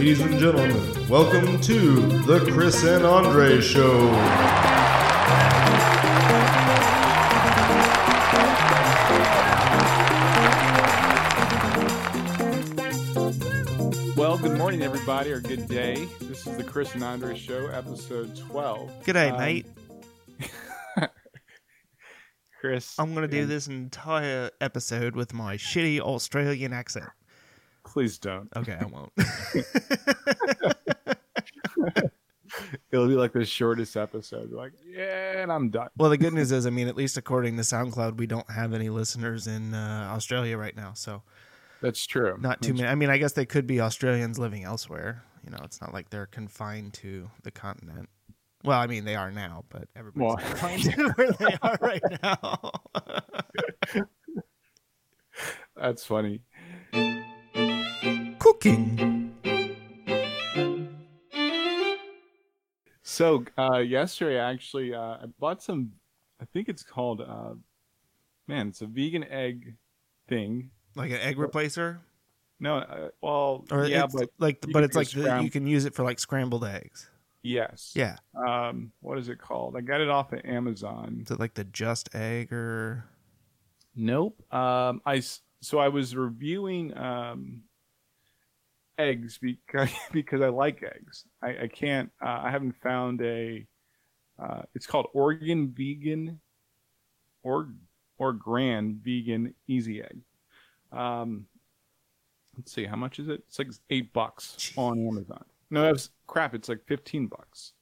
Ladies and gentlemen, welcome to the Chris and Andre Show. Well, good morning, everybody, or good day. This is the Chris and Andre Show, episode 12. Good day, Um, mate. Chris, I'm going to do this entire episode with my shitty Australian accent. Please don't. Okay, I won't. It'll be like the shortest episode. Like, yeah, and I'm done. well, the good news is, I mean, at least according to SoundCloud, we don't have any listeners in uh, Australia right now. So, That's true. not too That's- many. I mean, I guess they could be Australians living elsewhere. You know, it's not like they're confined to the continent. Well, I mean, they are now, but everybody's Well, confined to where they are right now. That's funny. Cooking. So, uh, yesterday, actually, uh, I bought some, I think it's called, uh, man, it's a vegan egg thing. Like an egg replacer? No, uh, well, Or yeah, it's but like, but it's do like the, you can use it for like scrambled eggs. yes. Yeah. um what is it called i got it off of amazon Is it like the Just Egg or nope um i s- so i was reviewing um eggs because because i like eggs. I i can't uh, i haven't found a uh it's called oregon vegan or Orgran vegan easy egg. Um let's see how much is it? It's like eight bucks on amazon. No that's crap it's like 15 bucks.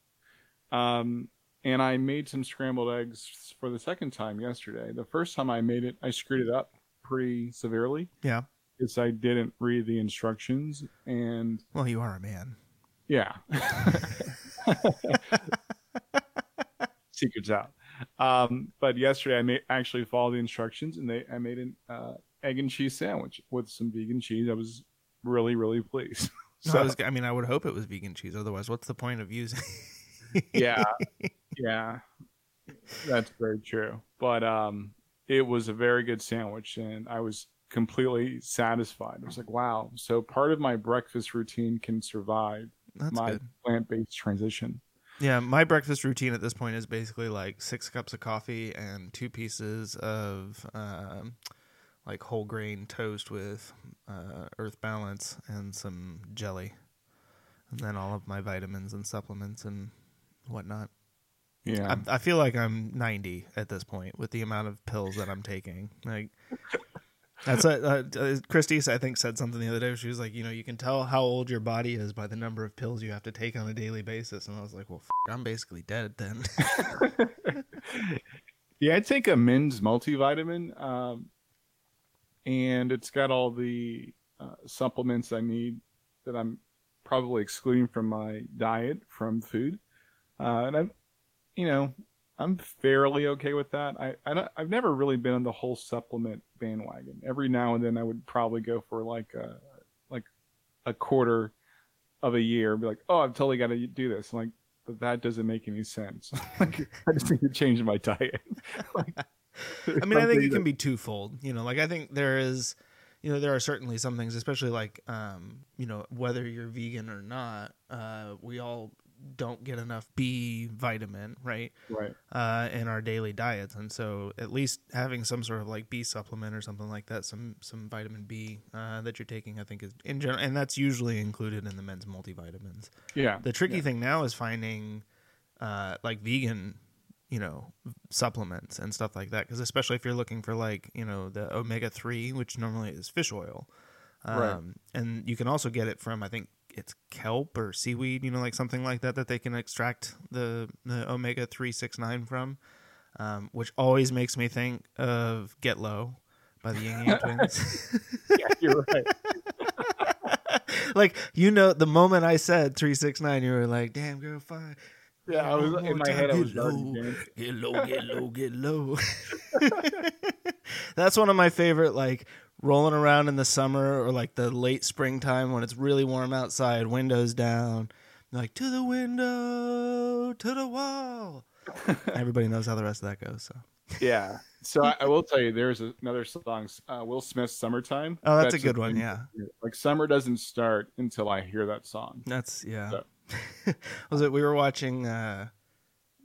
Um and I made some scrambled eggs for the second time yesterday. The first time I made it, I screwed it up pretty severely. Yeah? Because I didn't read the instructions, and Well, you are a man. yeah, secrets out. Um, but yesterday I made actually followed the instructions, and they I made an uh, egg and cheese sandwich with some vegan cheese. I was really really pleased. No, So- I, was, I mean, I would hope it was vegan cheese. Otherwise, what's the point of using? yeah yeah that's very true but um it was a very good sandwich and i was completely satisfied. I was like wow. So part of my breakfast routine can survive That's my plant-based transition. Yeah, my breakfast routine at this point is basically like six cups of coffee and two pieces of um, like whole grain toast with uh, Earth Balance and some jelly, and then all of my vitamins and supplements and whatnot. yeah. I, I feel like I'm 90 at this point with the amount of pills that I'm taking. Like that's a, uh, uh, Christy, I think, said something the other day. She was like, you know, you can tell how old your body is by the number of pills you have to take on a daily basis. And I was like, well, I'm basically dead then. yeah i take a men's multivitamin um and it's got all the uh, supplements i need that i'm probably excluding from my diet from food uh, and i'm you know i'm fairly okay with that. I, I don't, i've never really been on the whole supplement bandwagon. Every now and then i would probably go for like a like a quarter of a year and be like oh i've totally got to do this. I'm like but that doesn't make any sense. Like, i just need to change my diet. Like, I mean, I think it can be twofold. You know, like I think there is, you know, there are certainly some things, especially like, um, you know, whether you're vegan or not, uh, we all don't get enough B vitamin, right? right uh, in our daily diets, and so at least having some sort of like B supplement or something like that, some some vitamin B uh, that you're taking, I think is in general, and that's usually included in the men's multivitamins. yeah The tricky yeah. thing now is finding uh, like vegan, you know, supplements and stuff like that, because especially if you're looking for like you know the omega three, which normally is fish oil, um, Right. and you can also get it from I think it's kelp or seaweed, you know, like something like that that they can extract the the omega three six nine from, um, which always makes me think of Get Low by the Yin Yang Twins. yeah you're right like you know, the moment I said three six nine, you were like, "Damn girl, fine." yeah i was in my head i get was low, get low, get low, get low. That's one of my favorite, like rolling around in the summer or like the late springtime when it's really warm outside, windows down, like to the window, to the wall. Everybody knows how the rest of that goes. So. yeah. So I, I will tell you, there's another song, uh, Will Smith's "Summertime." Oh, that's, a good one. Yeah. Like summer doesn't start until I hear that song. That's yeah. So- was it we were watching uh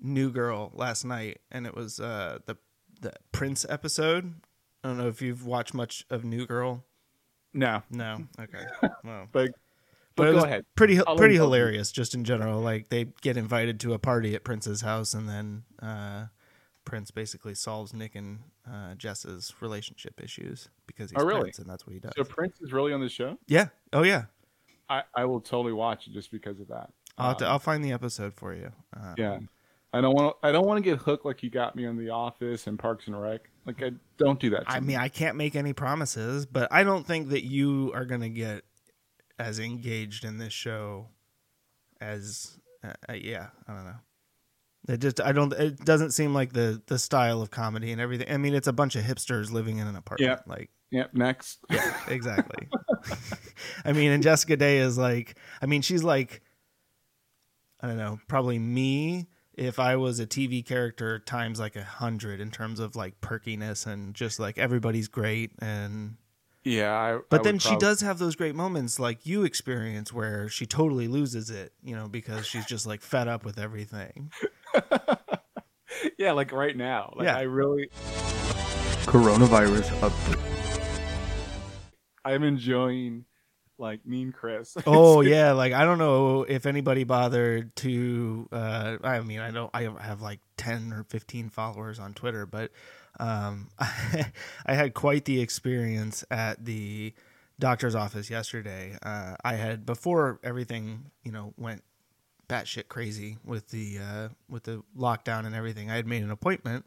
New Girl last night and it was uh the the Prince episode. I don't know if you've watched much of New Girl. No, No. Okay. Well, but but but go ahead. pretty I'll pretty indulge you. hilarious just in general. Like they get invited to a party at Prince's house and then uh Prince basically solves Nick and uh, Jess's relationship issues because he's Oh, really? Prince and that's what he does. So Prince is really on the show. yeah. Oh yeah. I, I will totally watch it just because of that. I'll, have to, Um, I'll find the episode for you. Uh, yeah. I don't want. I don't want to get hooked like you got me on The Office and Parks and Rec. Like I don't do that. I me. mean, I can't make any promises, but I don't think that you are going to get as engaged in this show as uh, uh, yeah, I don't know. It just I don't it doesn't seem like the the style of comedy and everything. I mean, it's a bunch of hipsters living in an apartment Yeah. like Yep. Next. exactly. I mean, and Jessica Day is like, I mean, she's like, I don't know, probably me if I was a TV character times like a hundred in terms of like perkiness and just like everybody's great and. Yeah. I, But I then she prob- does have those great moments like you experience where she totally loses it, you know, because she's just like fed up with everything. Yeah, like right now. Like Yeah. I really. Coronavirus update. I'm enjoying like Mean Chris. Oh yeah, like I don't know if anybody bothered to. Uh, I mean, I don't. I have like ten or fifteen followers on Twitter, but um, I had quite the experience at the doctor's office yesterday. Uh, I had before everything, you know, went batshit crazy with the uh, with the lockdown and everything. I had made an appointment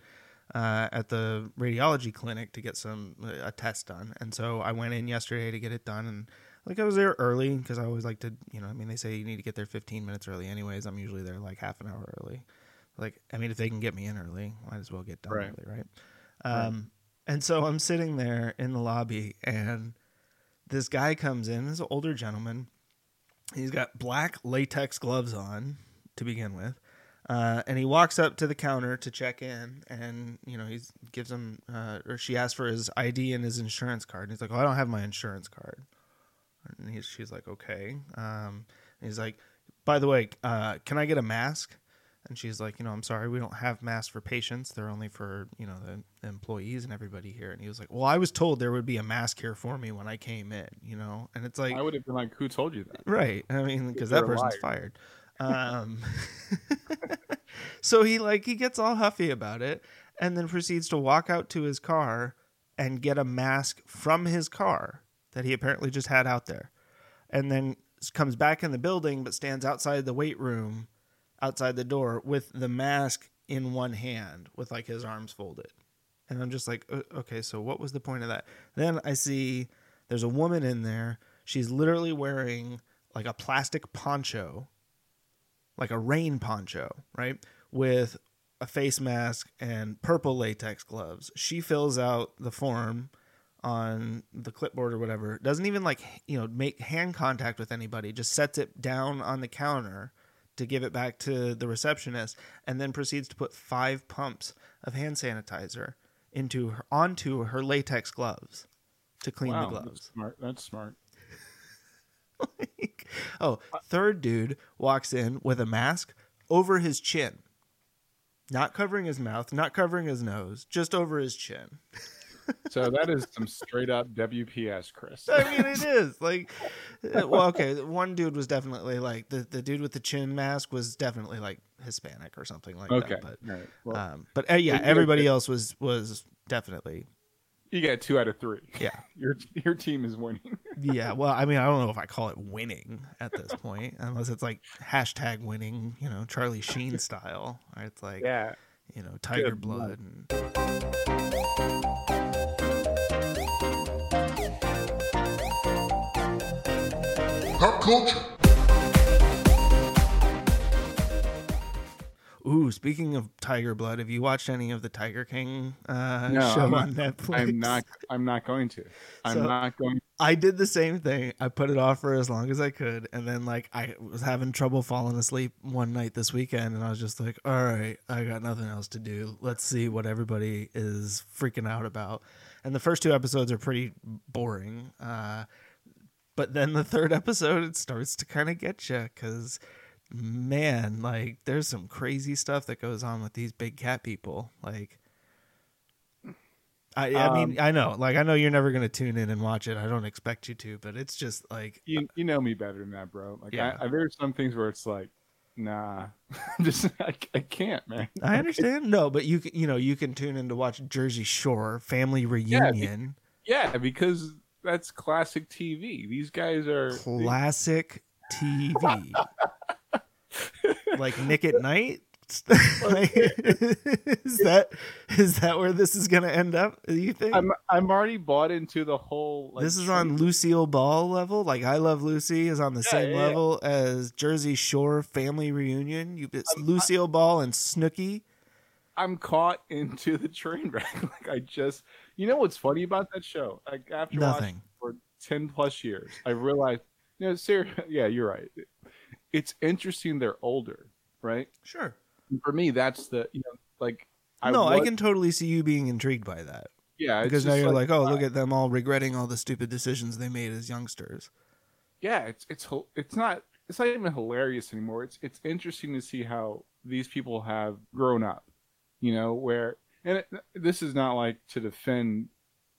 uh, at the radiology clinic to get some a test done, and so I went in yesterday to get it done. And like I was there early because I always like to, you know, I mean they say you need to get there 15 minutes early. Anyways, I'm usually there like half an hour early. Like I mean, if they can get me in early, might as well get done Right. early, right? Um, and so I'm sitting there in the lobby, and this guy comes in. This an older gentleman. He's got black latex gloves on to begin with. Uh, and he walks up to the counter to check in, and you know he gives him, uh, or she asks for his ID and his insurance card. And he's like, "Oh, I don't have my insurance card." And he's, she's like, "Okay." Um, he's like, "By the way, uh, can I get a mask?" And she's like, "You know, I'm sorry, we don't have masks for patients. They're only for you know the, the employees and everybody here." And he was like, "Well, I was told there would be a mask here for me when I came in, you know." And it's like, I would have been like, "Who told you that?" Right. I mean, because that person's liar. fired. Um, so he like he gets all huffy about it, and then proceeds to walk out to his car and get a mask from his car that he apparently just had out there, and then comes back in the building but stands outside the weight room, outside the door with the mask in one hand with like his arms folded. And I'm just like, okay, so what was the point of that? Then I see there's a woman in there. She's literally wearing like a plastic poncho, like a rain poncho, right? With a face mask and purple latex gloves. She fills out the form on the clipboard or whatever. Doesn't even like, you know, make hand contact with anybody. Just sets it down on the counter to give it back to the receptionist and then proceeds to put five pumps of hand sanitizer into her onto her latex gloves to clean wow, the that's gloves. smart. That's smart. Like, oh, third dude walks in with a mask over his chin. Not covering his mouth, not covering his nose, just over his chin. So that is some straight up WPS, Chris. I mean, it is like, uh, well, okay. One dude was definitely like the, the dude with the chin mask was definitely like Hispanic or something like Okay. that. But, right. Well, um, but uh, yeah, get everybody else was was definitely you get two out of three. yeah, Your your team is winning. yeah. Well, I mean, I don't know if I call it winning at this point, unless it's like hashtag winning, you know, Charlie Sheen style. It's like yeah. You know, tiger Good blood. And, Pop culture. ooh, speaking of tiger blood, have you watched any of the Tiger King uh, No, show I'm on not- Netflix? I'm not. I'm not going to. I'm So- not going. I did the same thing. I put it off for as long as I could, and then like I was having trouble falling asleep one night this weekend, and I was just like, "All right, I got nothing else to do. Let's see what everybody is freaking out about." And the first two episodes are pretty boring, uh, but then the third episode it starts to kind of get you because man, like there's some crazy stuff that goes on with these big cat people, like. I, I mean, Um, I know, like, I know you're never gonna tune in and watch it. I don't expect you to, but it's just like, You you know me better than that, bro. Like Yeah. I, I there's some things where it's like, nah, just I, I can't, man. I understand. No, but you can, you know, you can tune in to watch Jersey Shore Family Reunion, Yeah, because that's classic TV. These guys are classic TV, like Nick at Night. Like, is that is that where this is gonna end up? You think? I'm I'm already bought into the whole. Like, this is on Lucille Ball level. Like I Love Lucy is on the Yeah, same yeah, yeah. level as Jersey Shore Family Reunion. You it's Lucille Ball and Snooki. I'm caught into the train wreck. like I just, you know what's funny about that show? Like after watching Nothing. for ten plus years, I realized, you know, ser- yeah, you're right. It's interesting they're older, right? Sure. For me, that's the you know, like no, I can totally see you being intrigued by that. yeah, because now you're like, oh, look at them all regretting all the stupid decisions they made as youngsters. yeah, it's it's it's not it's not even hilarious anymore. It's it's interesting to see how these people have grown up, you know, where and it, this is not like to defend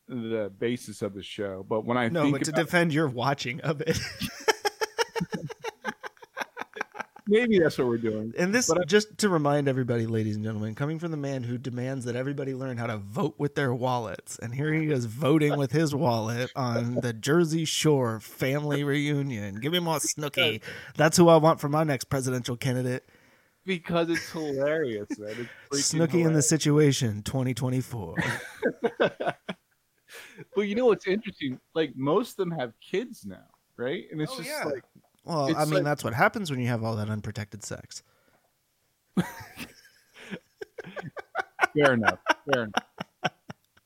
the basis of the show, but when I No, think but to defend your watching of it, maybe that's what we're doing. and this I- just to remind everybody, ladies and gentlemen, coming from the man who demands that everybody learn how to vote with their wallets, and here he is voting with his wallet on the Jersey Shore family reunion. Give me more Snooki. That's who I want for my next presidential candidate. Because it's hilarious, man. It's Snooki in the situation, 2024. But you know what's interesting? Like most of them have kids now, right? And it's Oh, just yeah. like Well, It's I mean, like- that's what happens when you have all that unprotected sex. fair enough, fair enough.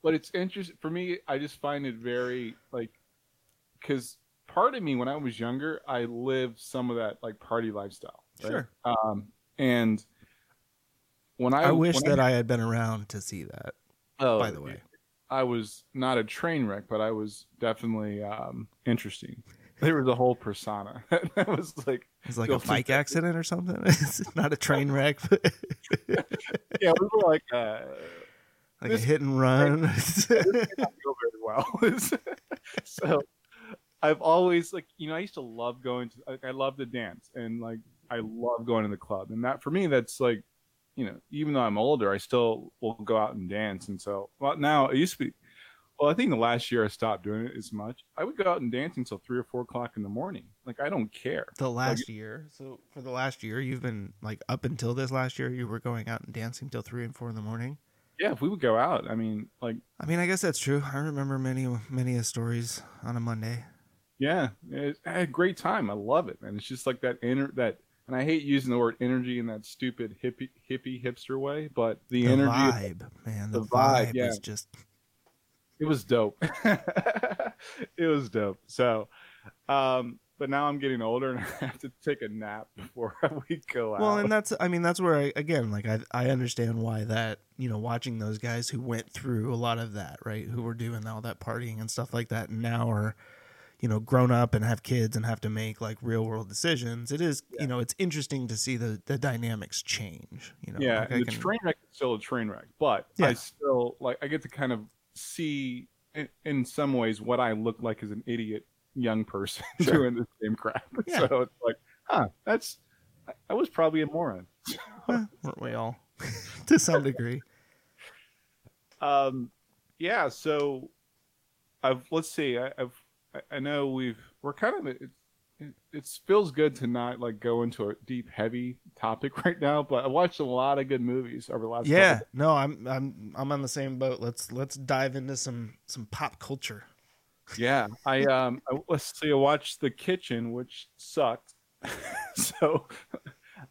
But it's interesting for me. I just find it very like because part of me, when I was younger, I lived some of that like party lifestyle. right? Sure. Um, and when I, I, wish when that I had been around to see that. oh, by the way. I was not a train wreck, but I was definitely um, interesting. There was a whole persona that was like, It's like a bike accident or something. it's not a train wreck, but yeah, we were like, uh, like a hit and run. did not go very well. so I've always like you know I used to love going to like I love to dance and like I love going to the club and that for me that's like you know even though I'm older I still will go out and dance and so well now it used to be well I think the last year I stopped doing it as much I would go out and dance until three or four o'clock in the morning like I don't care the last year. So for the last year, you've been like up until this last year, you were going out and dancing till three and four in the morning. yeah if we would go out I mean like I mean, I guess that's true. I remember many, many stories on a Monday. Yeah, it, I had a great time. I love it, man. It's just like that inner that, and I hate using the word energy in that stupid hippie hippie hipster way, but the, The energy, vibe, man, the, the vibe, vibe, yeah. is just it was dope. it was dope. So, um, but now I'm getting older and I have to take a nap before we go out. well, and that's I mean that's where I again like I I understand why that you know watching those guys who went through a lot of that right who were doing all that partying and stuff like that and now are you know grown up and have kids and have to make like real world decisions. It is you know it's interesting to see the the dynamics change. You know, yeah, like, the can- train wreck is still a train wreck, but Yeah. I still like I get to kind of see in, in some ways what I look like as an idiot young person Sure. doing the same crap. Yeah. So it's like, huh, that's I- was probably a moron. Well, weren't we all to some degree? Um, yeah. So, I've let's see. I, I've I- I know we've we're kind of it, feels good to not like go into a deep heavy topic right now, but I watched a lot of good movies over the last. Yeah, couple no, I'm I'm I'm on the same boat. Let's let's dive into some some pop culture. Yeah, I um, I, let's see. I watched The Kitchen, which sucked. so,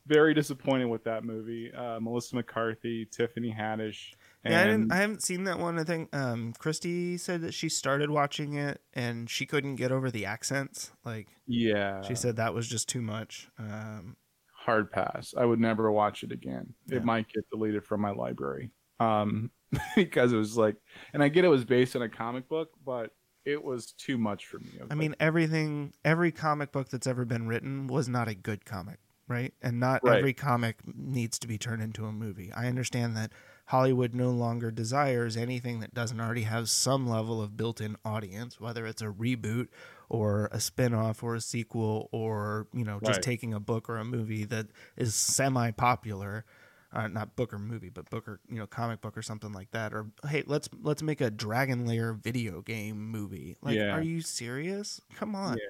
very disappointed with that movie. Uh, Melissa McCarthy, Tiffany Haddish. And Yeah, I didn't. I haven't seen that one. I think um, Christy said that she started watching it and she couldn't get over the accents. Like yeah, she said that was just too much. Um, hard pass. I would never watch it again. Yeah. It might get deleted from my library. Um, because it was like, and I get it was based on a comic book, but it was too much for me. I like, mean, everything, every comic book that's ever been written was not a good comic, right? And not Right. every comic needs to be turned into a movie. I understand that Hollywood no longer desires anything that doesn't already have some level of built-in audience, whether it's a reboot or a spin-off or a sequel or, you know, just Right. taking a book or a movie that is semi-popular. Uh, not book or movie, but book or you know comic book or something like that. Or hey, let's let's make a Dragon Lair video game movie. Like, Yeah. are you serious? Come on.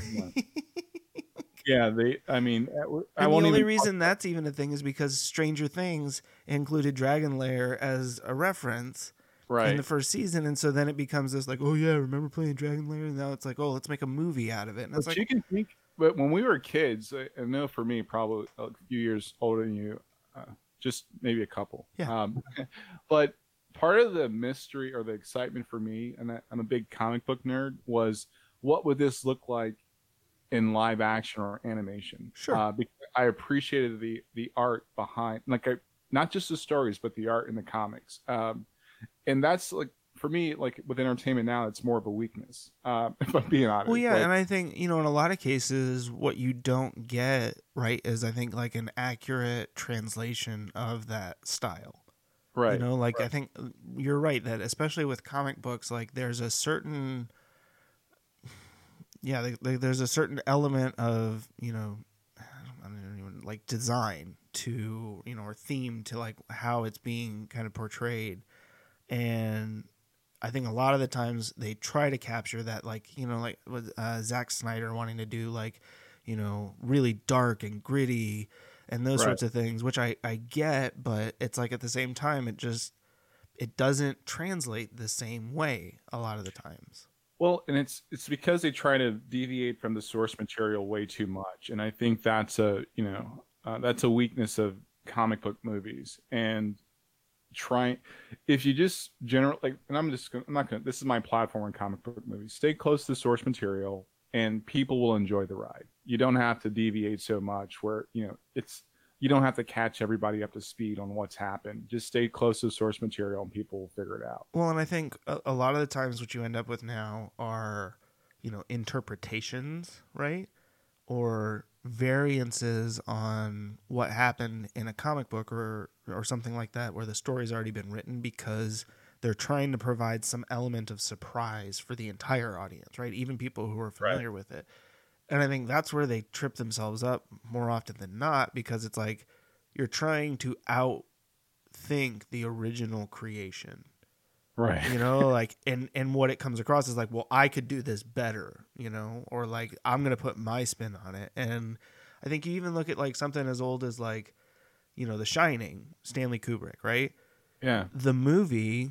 yeah, they. I mean, I, I And the won't only even reason that's even a thing is because Stranger Things included Dragon Lair as a reference right. in the first season, and so then it becomes this like, oh yeah, remember playing Dragon Lair? And now it's like, oh, let's make a movie out of it. And But it's like, you can think, but when we were kids, I, I know for me, probably a few years older than you, uh, just maybe a couple. Yeah. Um, but part of the mystery or the excitement for me, and I, I'm a big comic book nerd, was what would this look like in live action or animation? Sure. Uh, because I appreciated the the art behind, like I, not just the stories, but the art in the comics. Um, and that's like for me, like with entertainment now, it's more of a weakness. Uh, if I'm being honest. well, yeah, Like- and I think you know, in a lot of cases, what you don't get right is I think like an accurate translation of that style. right. You know, like I think uh, you're right that especially with comic books, like there's a certain, yeah, like, like there's a certain element of you know, I don't even like design to you know or theme to like how it's being kind of portrayed, and I think a lot of the times they try to capture that like you know like with uh, Zack Snyder wanting to do like you know really dark and gritty and those Right. sorts of things which I I get but it's like at the same time it just it doesn't translate the same way a lot of the times. Well, and it's it's because they try to deviate from the source material way too much, and I think that's a you know uh, that's a weakness of comic book movies. And trying, if you just general like, and I'm just gonna, I'm not gonna. This is my platform in comic book movies. Stay close to the source material, and people will enjoy the ride. You don't have to deviate so much where you know it's you don't have to catch everybody up to speed on what's happened. Just stay close to the source material, and people will figure it out. Well, and I think a, a lot of the times what you end up with now are, you know, interpretations, right? Or variances on what happened in a comic book or or something like that where the story's already been written because they're trying to provide some element of surprise for the entire audience, right? Even people who are familiar with it. And I think that's where they trip themselves up more often than not because it's like you're trying to outthink the original creation Right. you know like and and what it comes across is like well i could do this better you know or like i'm gonna put my spin on it and i think you even look at like something as old as like you know the shining stanley kubrick right Yeah. the movie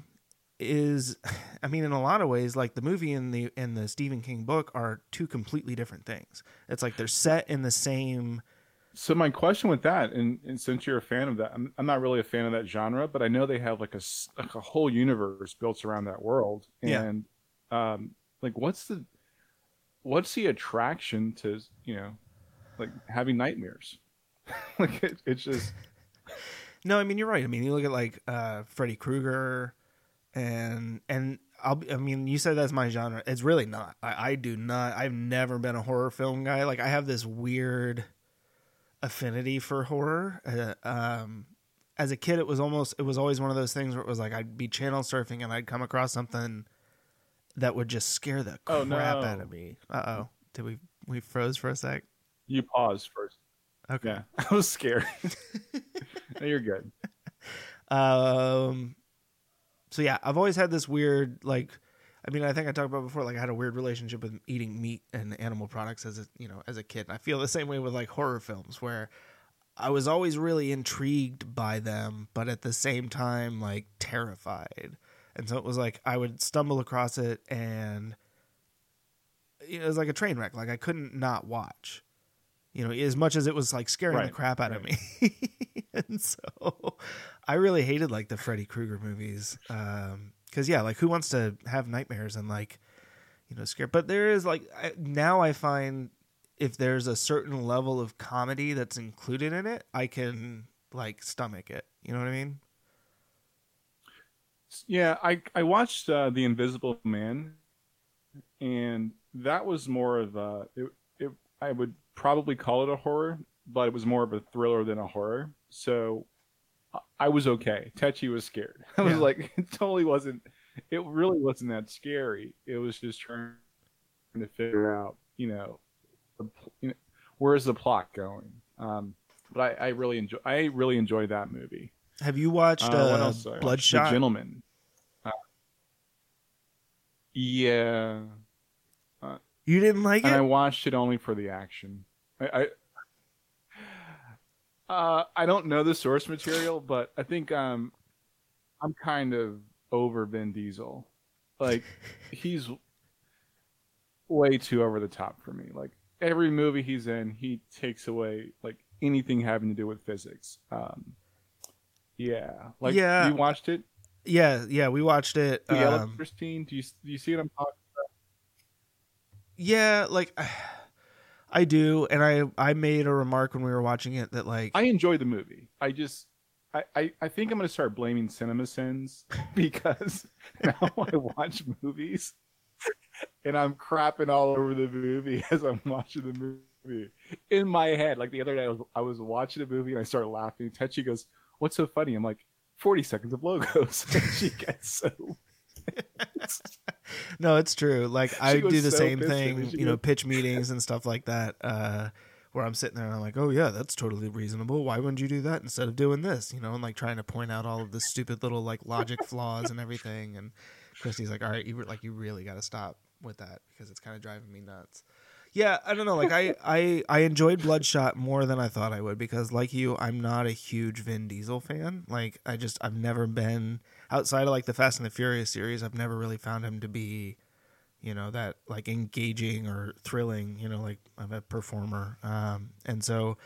is i mean in a lot of ways like the movie and the and the stephen king book are two completely different things it's like they're set in the same So my question with that, and, and since you're a fan of that, I'm, I'm not really a fan of that genre, but I know they have like a like a whole universe built around that world, Yeah. and um, like what's the what's the attraction to you know like having nightmares? like it, it's just No, I mean you're right. I mean you look at like uh, Freddy Krueger, and and I'll be, I mean you said that's my genre. It's really not. I, I do not. I've never been a horror film guy. Like I have this weird affinity for horror. Uh, um, as a kid, it was almost it was always one of those things where it was like I'd be channel surfing and I'd come across something that would just scare the crap Oh, no. out of me. Uh oh, did we we froze for a sec? you paused first. Okay. Yeah, I was scared. no, you're good. Um, so yeah, I've always had this weird like. I mean, I think I talked about before. Like, I had a weird relationship with eating meat and animal products as a you know as a kid. And I feel the same way with like horror films, where I was always really intrigued by them, but at the same time like terrified. And so it was like I would stumble across it, and it was like a train wreck. Like I couldn't not watch. You know, as much as it was like scaring the crap out of me. and so I really hated like the Freddy Krueger movies. Um cuz yeah, like who wants to have nightmares and like you know scare but there is like I, now I find if there's a certain level of comedy that's included in it, I can like stomach it. You know what I mean? Yeah, I I watched uh, The Invisible Man, and that was more of a it, it. I would probably call it a horror, but it was more of a thriller than a horror. So I- was okay. Techi was scared. I was Yeah. like, it totally wasn't. It really wasn't that scary. It was just trying to figure out, you know, the, you know where's the plot going. Um, but I, I really enjoy. I really enjoyed that movie. Have you watched Uh, uh, what else? did I? Bloodshot? The Gentleman. Uh, yeah, you didn't like it? I watched it only for the action. I, I, uh, I don't know the source material, but I think um, I'm kind of over Vin Diesel. Like he's way too over the top for me. Like every movie he's in, he takes away like anything having to do with physics. Um, yeah, like Yeah. you watched it. yeah, yeah, we watched it. Yellow Um, Christine. Do you do you see what I'm talking? about? yeah, like I do, and I I made a remark when we were watching it that like I enjoy the movie. I just, I, I, I think I'm to start blaming CinemaSins because now I watch movies and I'm crapping all over the movie as I'm watching the movie in my head. Like the other day, I was, I was watching a movie and I started laughing. Tetchy goes, "What's so funny?" I'm like, "40 seconds of logos." she gets so. No, it's true. Like I do the so same thing, you know, goes- pitch meetings and stuff like that. Uh, where I'm sitting there and I'm like, oh yeah, that's totally reasonable. Why wouldn't you do that instead of doing this? You know, and like trying to point out all of the stupid little like logic flaws and everything. And Christy's like, all right, you like you really got to stop with that because it's kind of driving me nuts. Yeah, I don't know. Like I, I, I enjoyed Bloodshot more than I thought I would because, like you, I'm not a huge Vin Diesel fan. Like I just, I've never been outside of like the Fast and the Furious series. I've never really found him to be, you know, that like engaging or thrilling. You know, like of a performer. Um, and so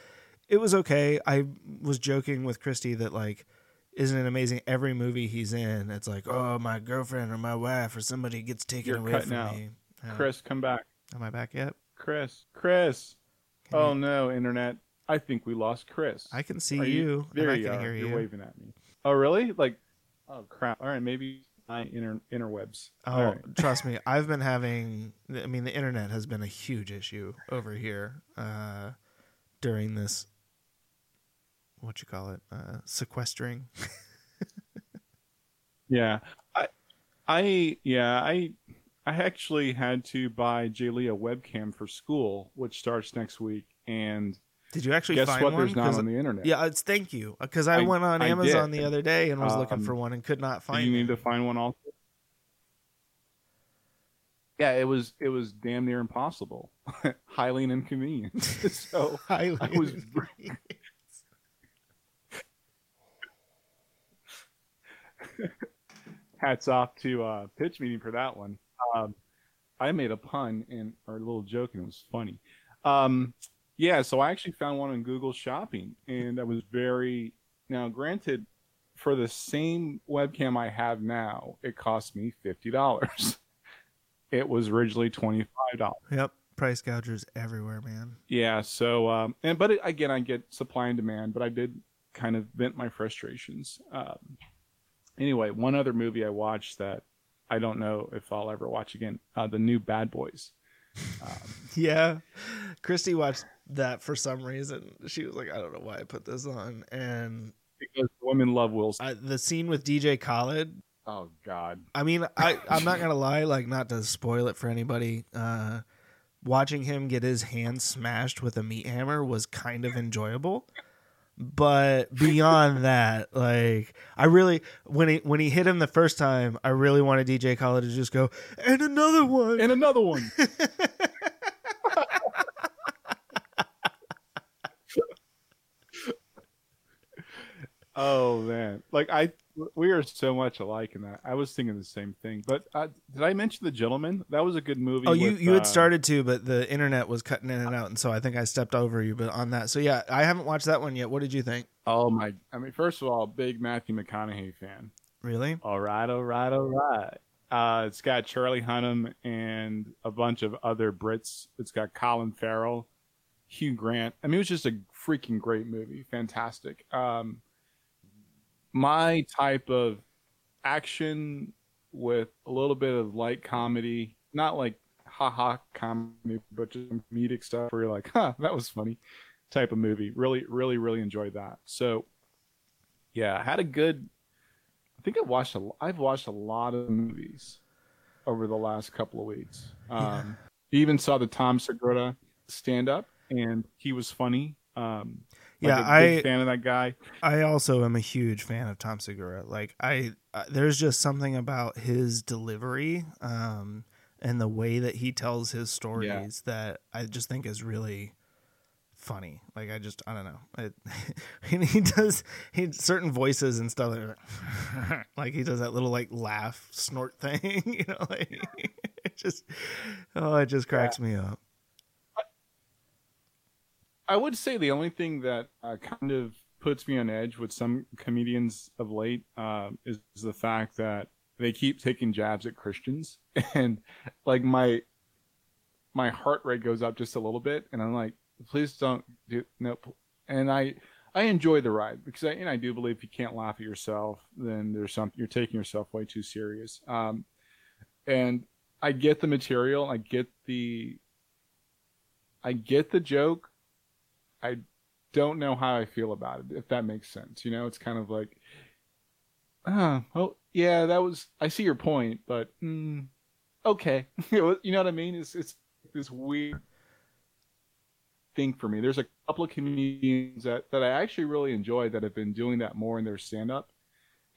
it was okay. I was joking with Christy that like. Isn't it amazing? Every movie he's in, it's like, oh, my girlfriend or my wife or somebody gets taken You're away from out. me. Chris, come back. am I back yet? Chris, Chris. Can Oh you- no, internet. I think we lost Chris. I can see Are you. There and I you can are. hear You're you. waving at me. Oh, really? Like, oh crap. All right, maybe my inter interwebs. Oh, right. trust me, I've been having. I mean, the internet has been a huge issue over here uh, during this. What you call it? Uh, sequestering. Yeah, I, I, yeah, I, I actually had to buy Jaylee a webcam for school, which starts next week. And Did you actually guess find what? one? There's not on the internet. yeah, it's thank you because I, I- went on I Amazon did. the other day and was looking Um, for one and could not find you it. need to find one also. Yeah, it was it was damn near impossible, highly inconvenient. so Highly I was great. hats off to uh, pitch meeting for that one. Um, I made a pun and or a little joke and it was funny. Um, yeah, so I actually found one on Google Shopping and I was very now granted for the same webcam I have now, it cost me fifty dollars. it was originally twenty five dollars. Yep, price gougers everywhere, man. Yeah. So, um, and but it, again, I get supply and demand, but I did kind of vent my frustrations. Um, anyway, one other movie I watched that I don't know if I'll ever watch again. Uh, the new Bad Boys. Um, Yeah, Christy watched that for some reason. She was like, I don't know why I put this on, and because women love Will. I, the scene with DJ Khaled Oh God. I mean, I I'm not gonna lie, like not to spoil it for anybody. Uh, watching him get his hand smashed with a meat hammer was kind of enjoyable, but beyond that, like I really when he when he hit him the first time, I really wanted DJ Khaled to just go and another one. And another one. Oh man, like I, we are so much alike in that. I was thinking the same thing. But uh, did I mention the gentleman? That was a good movie. Oh, you with, you had uh, started to, but the internet was cutting in and out, and so I think I stepped over you. But on that, so yeah, I haven't watched that one yet. What did you think? Oh my! I mean, first of all, big Matthew McConaughey fan. Really? All right, all right, all right. Uh, it's got Charlie Hunnam and a bunch of other Brits. It's got Colin Farrell, Hugh Grant. I mean, it was just a freaking great movie. Fantastic. Um, my type of action with a little bit of light comedy, not like haha comedy, but just comedic stuff where you're like, huh, that was funny type of movie. Really, really, really enjoyed that. So, yeah, I had a good. I think I watched a. I've watched a lot of movies over the last couple of weeks. Um, Even saw the Tom Segura stand up, and he was funny. Um, like Yeah, a big I- fan of that guy. I also am a huge fan of Tom Segura. Like I, uh, there's just something about his delivery um, and the way that he tells his stories that I just think is really funny. Like I just, I don't know. It, he does he certain voices and stuff. Like, like he does that little like laugh snort thing. You know, like it just, oh, it just cracks me up. I would say the only thing that uh, kind of puts me on edge with some comedians of late uh, is, is the fact that they keep taking jabs at Christians, and like my my heart rate goes up just a little bit, and I'm like, please don't do no. And I I enjoy the ride because I and I do believe if you can't laugh at yourself, then there's something you're taking yourself way too serious. Um, and I get the material, I get the I get the joke. I don't know how I feel about it, if that makes sense. You know, it's kind of like, ah, well, yeah, that was. I see your point, but mm, okay, you know what I mean? It's it's this weird thing for me. There's a couple of comedians that that I actually really enjoy that have been doing that more in their stand up,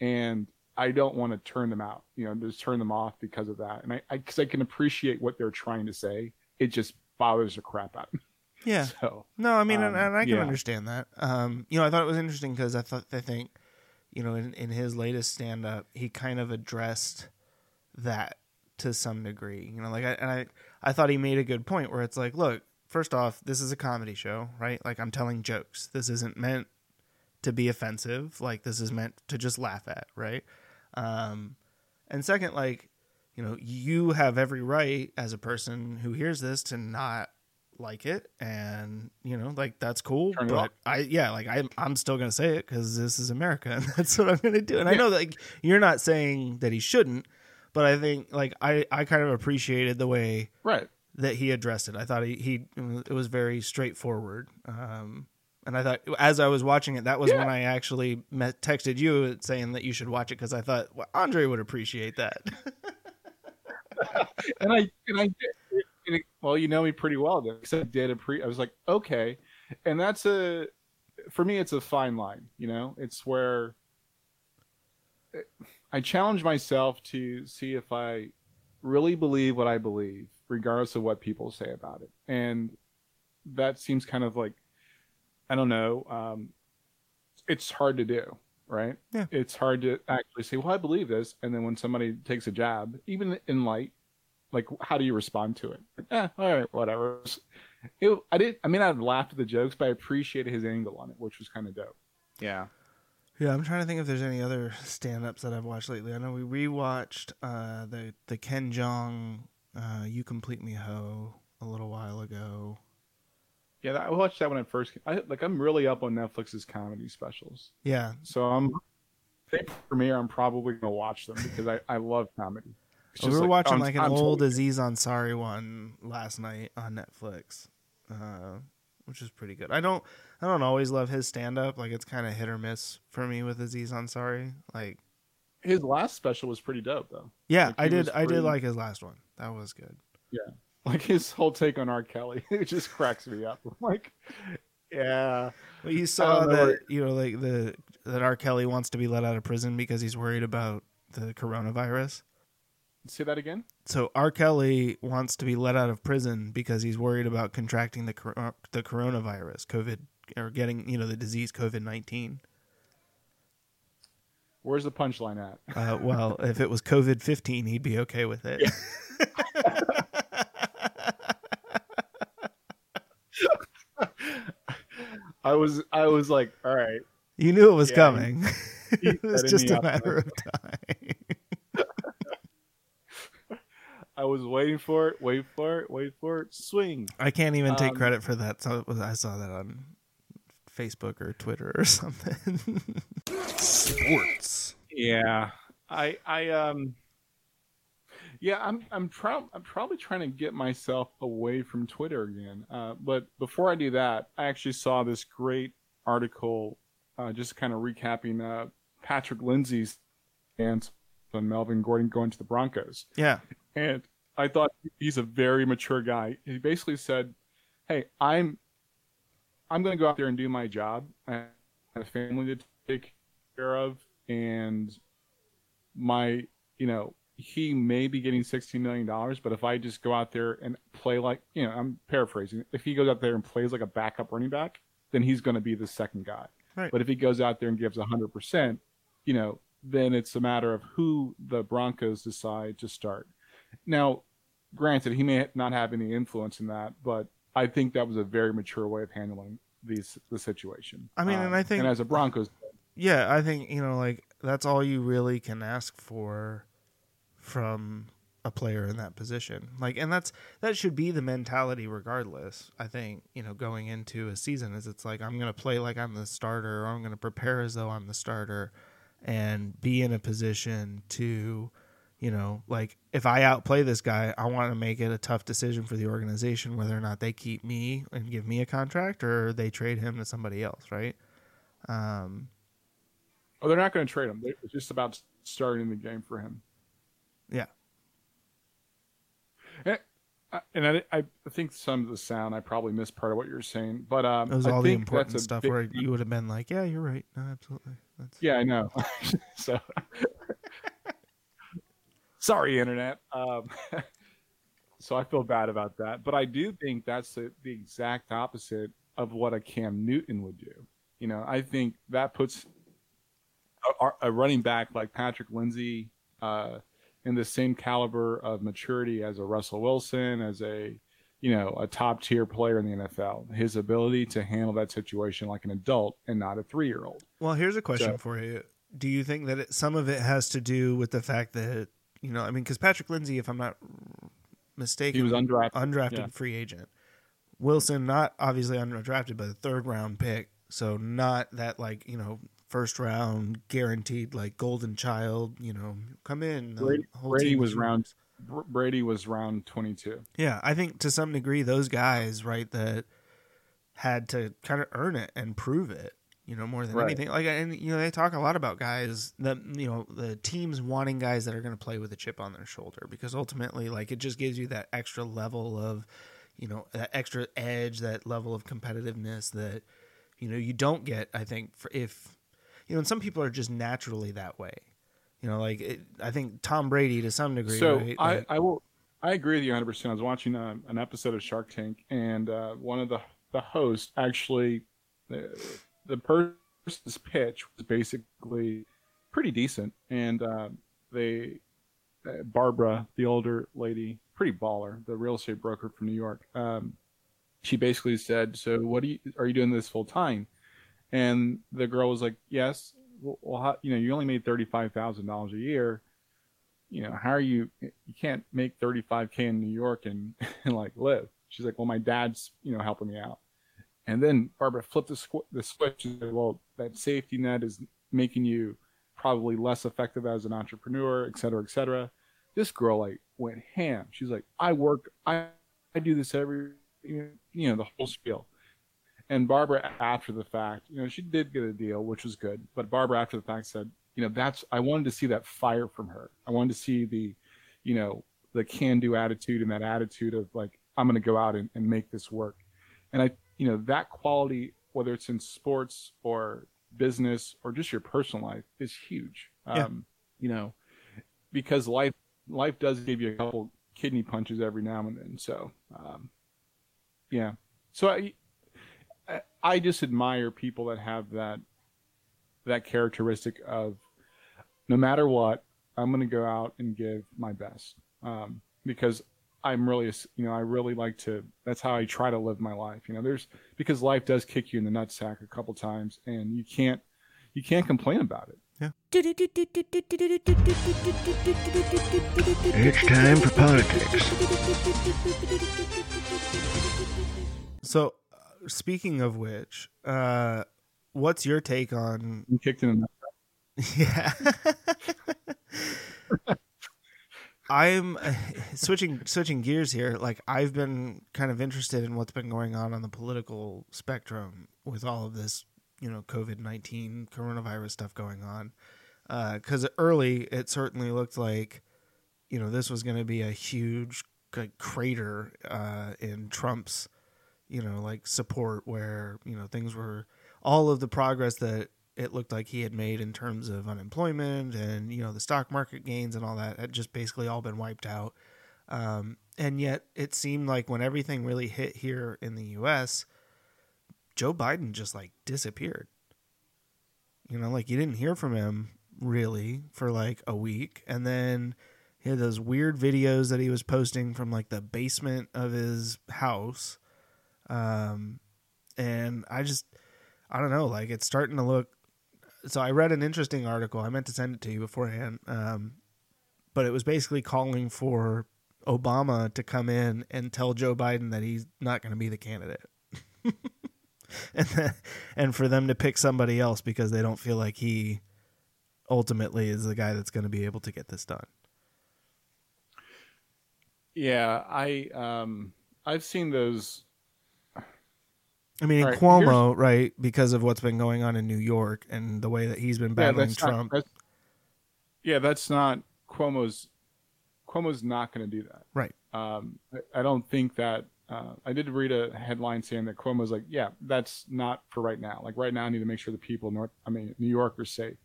and I don't want to turn them out. You know, just turn them off because of that. And I because I, can appreciate what they're trying to say. It just bothers the crap out of me. Yeah. So No, I mean, and, Um, and I can yeah. understand that. Um, you know, I thought it was interesting because I thought I think, you know, in, in his latest stand up, he kind of addressed that to some degree. You know, like I and I I thought he made a good point where it's like, look, first off, this is a comedy show, right? Like I'm telling jokes. This isn't meant to be offensive. Like this is meant to just laugh at, right? Um, and second, like, you know, you have every right as a person who hears this to not like it and you know like that's cool Turn but i yeah like I, i'm still gonna say it because this is america and that's what i'm gonna do and i know like you're not saying that he shouldn't but i think like i i kind of appreciated the way right. that he addressed it i thought he, he it was very straightforward um and I thought, as I was watching it, that was when I actually met, texted you saying that you should watch it because I thought well, Andre would appreciate that. and I and I did, and it, well, you know me pretty well. Then because I did a pre. I was like, okay, and that's a for me. It's a fine line. You know, it's where I challenge myself to see if I really believe what I believe, regardless of what people say about it, and that seems kind of like I don't know. Um, it's hard to do, right? Yeah. It's hard to actually say, "Well, I believe this," and then when somebody takes a jab, even in light, like how do you respond to it? Eh, all right, whatever. It, I did. I mean, I laughed at the jokes, but I appreciated his angle on it, which was kind of dope. Yeah. Yeah, I'm trying to think if there's any other stand-ups that I've watched lately. I know we rewatched uh, the the Ken Jeong uh, "You Complete Me Ho" a little while ago. Yeah, I watched that when it first. Came. I like. I'm really up on Netflix's comedy specials, Yeah, so I'm. If They premiere. I'm probably gonna watch them because I, I love comedy. It's we just were watching I'm- like an I'm old totally- Aziz Ansari one last night on Netflix, uh, which is pretty good. I don't I don't always love his stand-up. Like it's kind of hit or miss for me with Aziz Ansari. Like His last special was pretty dope though. yeah, Like, I did was I did like his last one. That was good. Yeah. Like his whole take on R. Kelly, it just cracks me up. I'm like, yeah, Well, you saw don't know that you know like the that R. Kelly wants to be let out of prison because he's worried about the coronavirus. Say that again. So R. Kelly wants to be let out of prison because he's worried about contracting the cor- the coronavirus, COVID, or getting you know the disease COVID nineteen. Where's the punchline at? Uh, well, if it was COVID fifteen, he'd be okay with it. I was I was like, all right. you knew it was Yeah, coming. it was just a matter of time. I was waiting for it, wait for it, wait for it, swing. I can't even take Um, credit for that. So it was, I saw that on Facebook or Twitter or something. Sports. Yeah, I I um, yeah, I'm I'm trying I'm probably trying to get myself away from Twitter again. Uh, but before I do that, I actually saw this great article, uh, just kind of recapping uh, Patrick Lindsay's stance on Melvin Gordon going to the Broncos. yeah, and I thought he's a very mature guy. He basically said, "Hey, I'm I'm going to go out there and do my job. I have a family to take care of, and my, you know, he may be getting sixteen million dollars, but if I just go out there and play like, you know, I'm paraphrasing. If he goes out there and plays like a backup running back, then he's going to be the second guy. Right. But if he goes out there and gives hundred percent, you know, then it's a matter of who the Broncos decide to start. Now, granted, he may not have any influence in that, but I think that was a very mature way of handling these the situation. Um, I mean, and I think- and as a Broncos, yeah. I think you know, like that's all you really can ask for from a player in that position. Like, and that's that should be the mentality, regardless. I think you know, going into a season, is it's like I'm going to play like I'm the starter, or I'm going to prepare as though I'm the starter, and be in a position to you know, like if I outplay this guy, I want to make it a tough decision for the organization whether or not they keep me and give me a contract or they trade him to somebody else, right? Um, oh, they're not going to trade him. It's just about starting the game for him. yeah, And, uh, and I, I think some of the sound I probably missed part of what you were saying, but um, it was I all the important stuff where you would have been like, "Yeah, you're right. No, absolutely." That's Yeah, I know. so sorry, internet. Um, so I feel bad about that, but I do think that's the, the exact opposite of what a Cam Newton would do. You know, I think that puts a, a running back like Patrick Lindsay uh, in the same caliber of maturity as a Russell Wilson, as a you know a top tier player in the NFL. His ability to handle that situation like an adult and not a three year old. Well, here's a question So- for you. Do you think that it, some of it has to do with the fact that you know, I mean, because Patrick Lindsay, if I'm not mistaken, He was undrafted. undrafted yeah. free agent. Wilson, not obviously undrafted, but a third round pick, so not that like you know first round guaranteed like golden child. You know, come in. Brady, Brady was round. Brady was round twenty two. Yeah, I think to some degree those guys, right, that had to kind of earn it and prove it, you know, more than Right. anything. Like, and you know, they talk a lot about guys that you know the teams wanting guys that are going to play with a chip on their shoulder because ultimately, like, it just gives you that extra level of, you know, that extra edge, that level of competitiveness that you know you don't get. I think for if you know, and some people are just naturally that way. You know, like it, I think Tom Brady to some degree. So right? I, Like- I will. I agree with you 100. percent I was watching uh, an episode of Shark Tank, and uh, one of the the hosts actually, the, the person's pitch was basically pretty decent, and uh, they uh, Barbara, the older lady, pretty baller, the real estate broker from New York. Um, she basically said, "So what you are you doing this full time?" And the girl was like, "Yes." Well, well how, you know, you only made thirty five thousand dollars a year. You know, how are you? You can't make thirty five k in New York and and like live. She's like, "Well, my dad's you know helping me out." And then Barbara flipped the, squ- the switch and said, "Well, that safety net is making you probably less effective as an entrepreneur, et cetera, et cetera." This girl like went ham. She's like, "I work, I I do this every you know the whole spiel." And Barbara, after the fact, you know, she did get a deal, which was good. But Barbara, after the fact, said, you know, that's I wanted to see that fire from her. I wanted to see the, you know, the can-do attitude and that attitude of like, I'm going to go out and, and make this work. And I, you know, that quality, whether it's in sports or business or just your personal life, is huge. Yeah. Um, you know, because life life does give you a couple kidney punches every now and then. So, um, yeah. So I, I- I just admire people that have that that characteristic of no matter what, I'm going to go out and give my best um, because I'm really, you know, I really like to. That's how I try to live my life. You know, there's because life does kick you in the nutsack a couple times, and you can't, you can't complain about it. Yeah. It's time for politics. So, uh, speaking of which, uh, what's your take on? I'm kicked in the nutsack. Yeah. I'm uh, switching switching gears here. Like I've been kind of interested in what's been going on on the political spectrum with all of this, you know, COVID nineteen coronavirus stuff going on. Because early, it certainly looked like, you know, this was going to be a huge like, crater uh, in Trump's, you know, like support, where you know things were all of the progress that it looked like he had made in terms of unemployment and you know the stock market gains and all that had just basically all been wiped out. Um, and yet it seemed like when everything really hit here in the U.S., Joe Biden just like disappeared. You know, like you didn't hear from him really for like a week, and then he had those weird videos that he was posting from like the basement of his house. Um, and I just, I don't know, like it's starting to look so I read an interesting article. I meant to send it to you beforehand, um, but it was basically calling for Obama to come in and tell Joe Biden that he's not going to be the candidate, and and for them to pick somebody else because they don't feel like he ultimately is the guy that's going to be able to get this done. Yeah, I um I've seen those I mean, in Right, Cuomo, right, because of what's been going on in New York and the way that he's been battling that's Trump. Not, that's, yeah, that's not Cuomo's. Cuomo's not going to do that. Right. Um, I, I don't think that. Uh, I did read a headline saying that Cuomo's like, yeah, that's not for right now. Like right now, I need to make sure the people in North, I mean, New York are safe.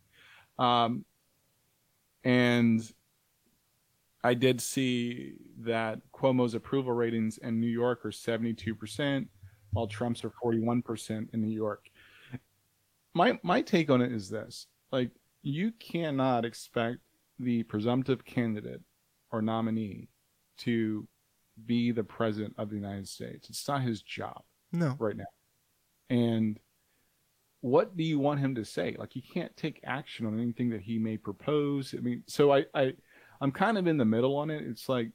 Um, and I did see that Cuomo's approval ratings in New York are seventy-two percent while Trump's are 41% in New York. My my take on it is this. Like you cannot expect the presumptive candidate or nominee to be the president of the United States. It's not his job No. right now. And what do you want him to say? Like he can't take action on anything that he may propose. I mean, so I, I I'm kind of in the middle on it. It's like,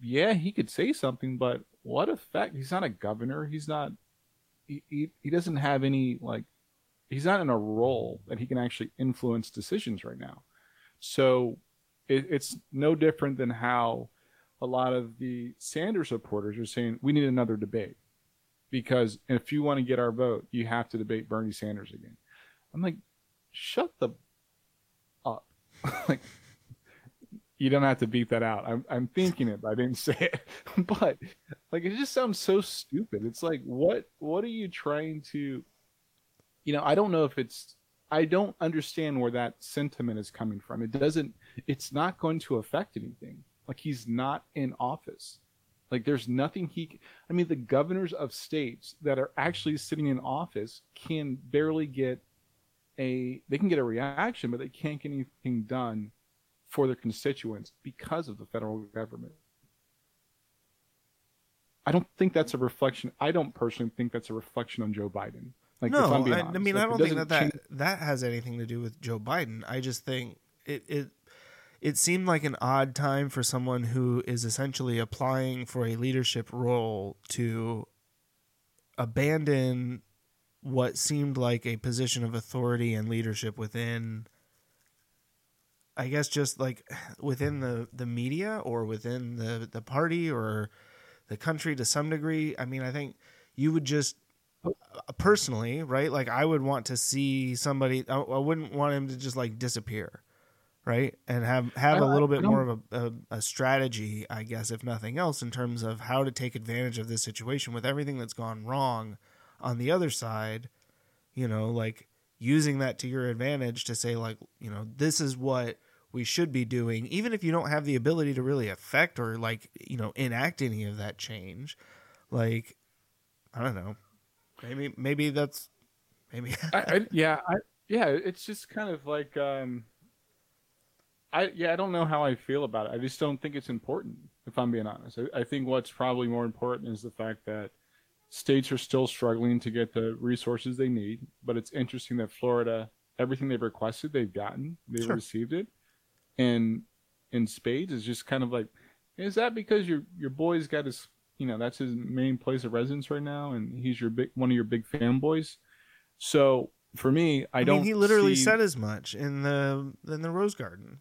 yeah, he could say something, but what effect? He's not a governor. He's not. He, he, he doesn't have any like. He's not in a role that he can actually influence decisions right now. So, it, it's no different than how a lot of the Sanders supporters are saying we need another debate because if you want to get our vote, you have to debate Bernie Sanders again. I'm like, shut the up. like you don't have to beat that out. I'm I'm thinking it, but I didn't say it. but like it just sounds so stupid. It's like what what are you trying to you know, I don't know if it's I don't understand where that sentiment is coming from. It doesn't it's not going to affect anything. Like he's not in office. Like there's nothing he I mean the governors of states that are actually sitting in office can barely get a they can get a reaction, but they can't get anything done for their constituents because of the federal government. I don't think that's a reflection. I don't personally think that's a reflection on Joe Biden. Like, no, I, I mean, Like, I don't think that, change- that that has anything to do with Joe Biden. I just think it it it seemed like an odd time for someone who is essentially applying for a leadership role to abandon what seemed like a position of authority and leadership within I guess just like within the the media or within the the party or the country to some degree. I mean, I think you would just uh, personally, right? Like I would want to see somebody. I, I wouldn't want him to just like disappear, right? And have have a little bit more of a, a a strategy, I guess, if nothing else, in terms of how to take advantage of this situation with everything that's gone wrong on the other side. You know, like using that to your advantage to say, like, you know, this is what we should be doing, even if you don't have the ability to really affect or like you know enact any of that change. Like, I don't know. Maybe maybe that's maybe I, I, yeah, I, yeah. It's just kind of like um, I yeah, I don't know how I feel about it. I just don't think it's important. If I'm being honest, I, I think what's probably more important is the fact that states are still struggling to get the resources they need. But it's interesting that Florida, everything they've requested, they've gotten, they've Sure. received it, and in spades is just kind of like, is that because your your boy's got his, you know, that's his main place of residence right now, and he's your big one of your big fanboys. So for me, I, I, don't. mean, he literally see- said as much in the in the Rose Garden.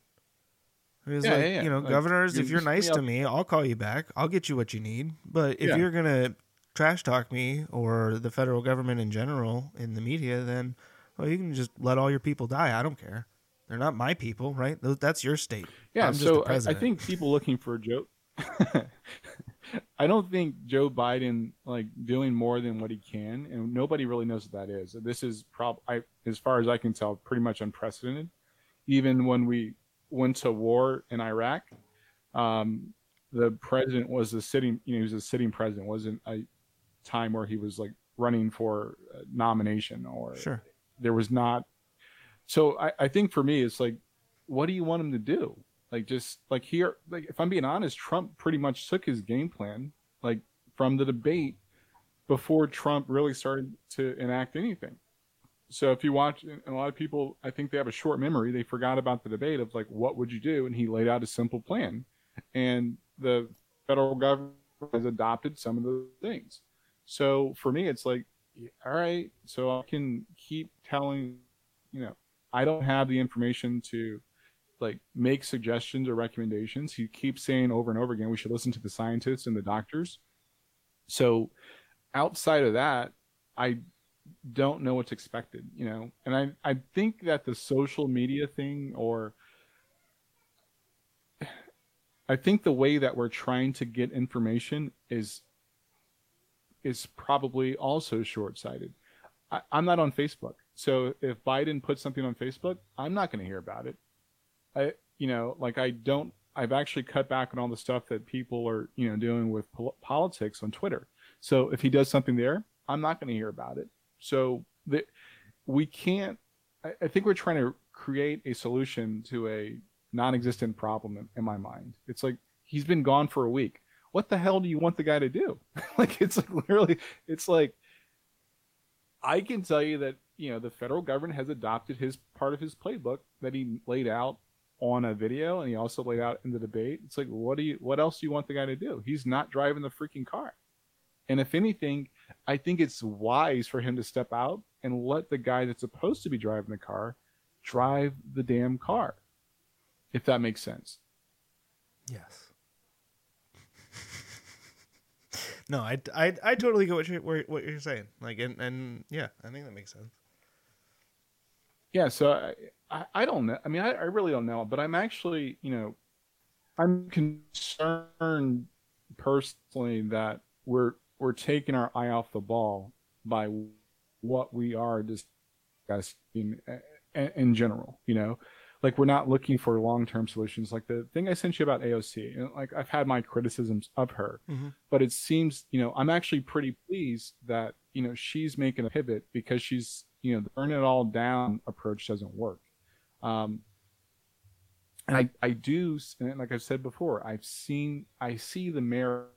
He was Yeah, like, yeah, yeah. you know, Like, governors, if you you're nice to me, I'll call you back. I'll get you what you need. But if you're gonna trash talk me or the federal government in general in the media, then well, you can just let all your people die. I don't care. They're not my people, right? That's your state. Yeah, I'm just so I, I think people looking for Joe. I don't think Joe Biden like doing more than what he can, and nobody really knows what that is. This is prob, I, as far as I can tell, pretty much unprecedented. Even when we went to war in Iraq, um, the president was a sitting, you know, he was a sitting president. wasn't a time where he was like running for uh, nomination or Sure. there was not so I, I think for me it's like what do you want him to do? Like just like here like if i'm being honest trump pretty much took his game plan like from the debate before trump really started to enact anything. So if you watch and a lot of people i think they have a short memory they forgot about the debate of like what would you do? And he laid out a simple plan. And the federal government has adopted some of those things. So for me it's like all right so i can keep telling you know i don't have the information to like make suggestions or recommendations. He keeps saying over and over again we should listen to the scientists and the doctors. So outside of that i don't know what's expected you know? And i i think that the social media thing or i think the way that we're trying to get information is is probably also short-sighted. I, i'm not on facebook so if biden puts something on facebook i'm not going to hear about it. I you know like i don't i've actually cut back on all the stuff that people are you know doing with pol- politics on twitter. So if he does something there i'm not going to hear about it. So the, we can't I, I think we're trying to create a solution to a non-existent problem in, in my mind. It's like he's been gone for a week. What the hell do you want the guy to do? Like it's like literally it's like i can tell you that you know the federal government has adopted his part of his playbook that he laid out on a video and he also laid out in the debate it's like what do you what else do you want the guy to do he's not driving the freaking car and if anything i think it's wise for him to step out and let the guy that's supposed to be driving the car drive the damn car if that makes sense Yes. no, I, I, I totally get what you're what you're saying. Like, and and yeah, I think that makes sense. Yeah so i i, don't know i mean I, I really don't know but i'm actually you know i'm concerned personally that we're we're taking our eye off the ball by what we are discussing uh, in, in general you know like we're not looking for long-term solutions like the thing i sent you about aoc know, like i've had my criticisms of her Mhm. but it seems you know i'm actually pretty pleased that you know she's making a pivot because she's you know the burn it all down approach doesn't work. Um and i i do and like i've said before i've seen i see the merit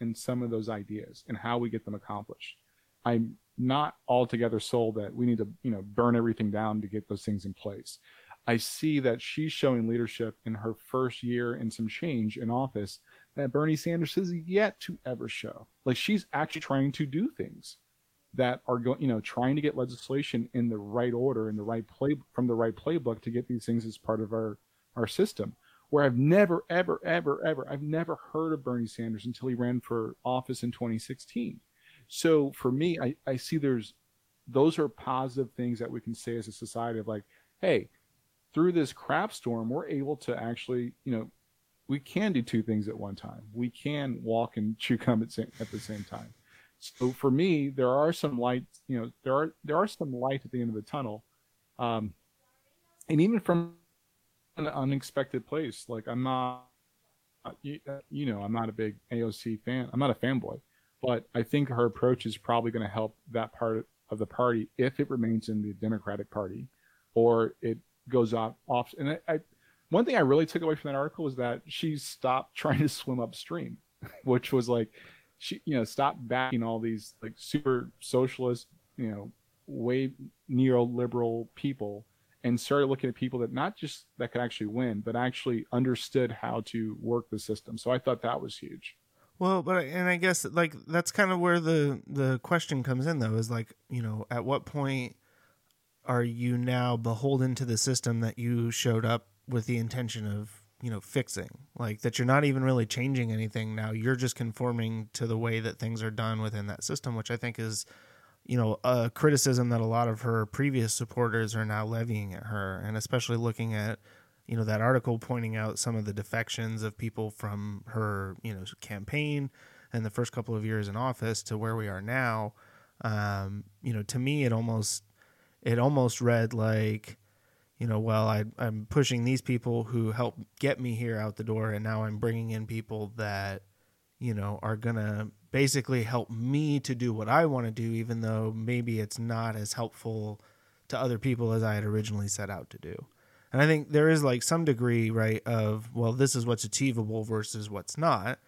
in some of those ideas and how we get them accomplished. I'm not altogether sold that we need to you know burn everything down to get those things in place. I see that she's showing leadership in her first year and some change in office that bernie sanders has yet to ever show. Like she's actually trying to do things that are going, you know, trying to get legislation in the right order, in the right play from the right playbook to get these things as part of our our system. Where I've never, ever, ever, ever, I've never heard of Bernie Sanders until he ran for office in 2016. So for me, I, I see there's those are positive things that we can say as a society of like, hey, through this crap storm, we're able to actually, you know, we can do two things at one time. We can walk and chew gum at, at the same time. So for me, there are some light. You know, there are there are some light at the end of the tunnel, um, and even from an unexpected place. Like I'm not, you, you know, I'm not a big AOC fan. I'm not a fanboy, but I think her approach is probably going to help that part of the party if it remains in the Democratic Party, or it goes off off. And I, I one thing I really took away from that article was that she stopped trying to swim upstream, which was like she you know stopped backing all these like super socialist you know way neoliberal people and started looking at people that not just that could actually win but actually understood how to work the system. So i thought that was huge. Well, but and I guess like that's kind of where the the question comes in though is like, you know, at what point are you now beholden to the system that you showed up with the intention of, you know, fixing? Like that you're not even really changing anything now. You're just conforming to the way that things are done within that system, which I think is you know, a criticism that a lot of her previous supporters are now levying at her and especially looking at you know that article pointing out some of the defections of people from her you know campaign and the first couple of years in office to where we are now um, you know to me it almost it almost read like you know well I, i'm pushing these people who helped get me here out the door and now i'm bringing in people that you know are gonna basically help me to do what i want to do even though maybe it's not as helpful to other people as i had originally set out to do and I think there is like some degree, right, of well, this is what's achievable versus what's not.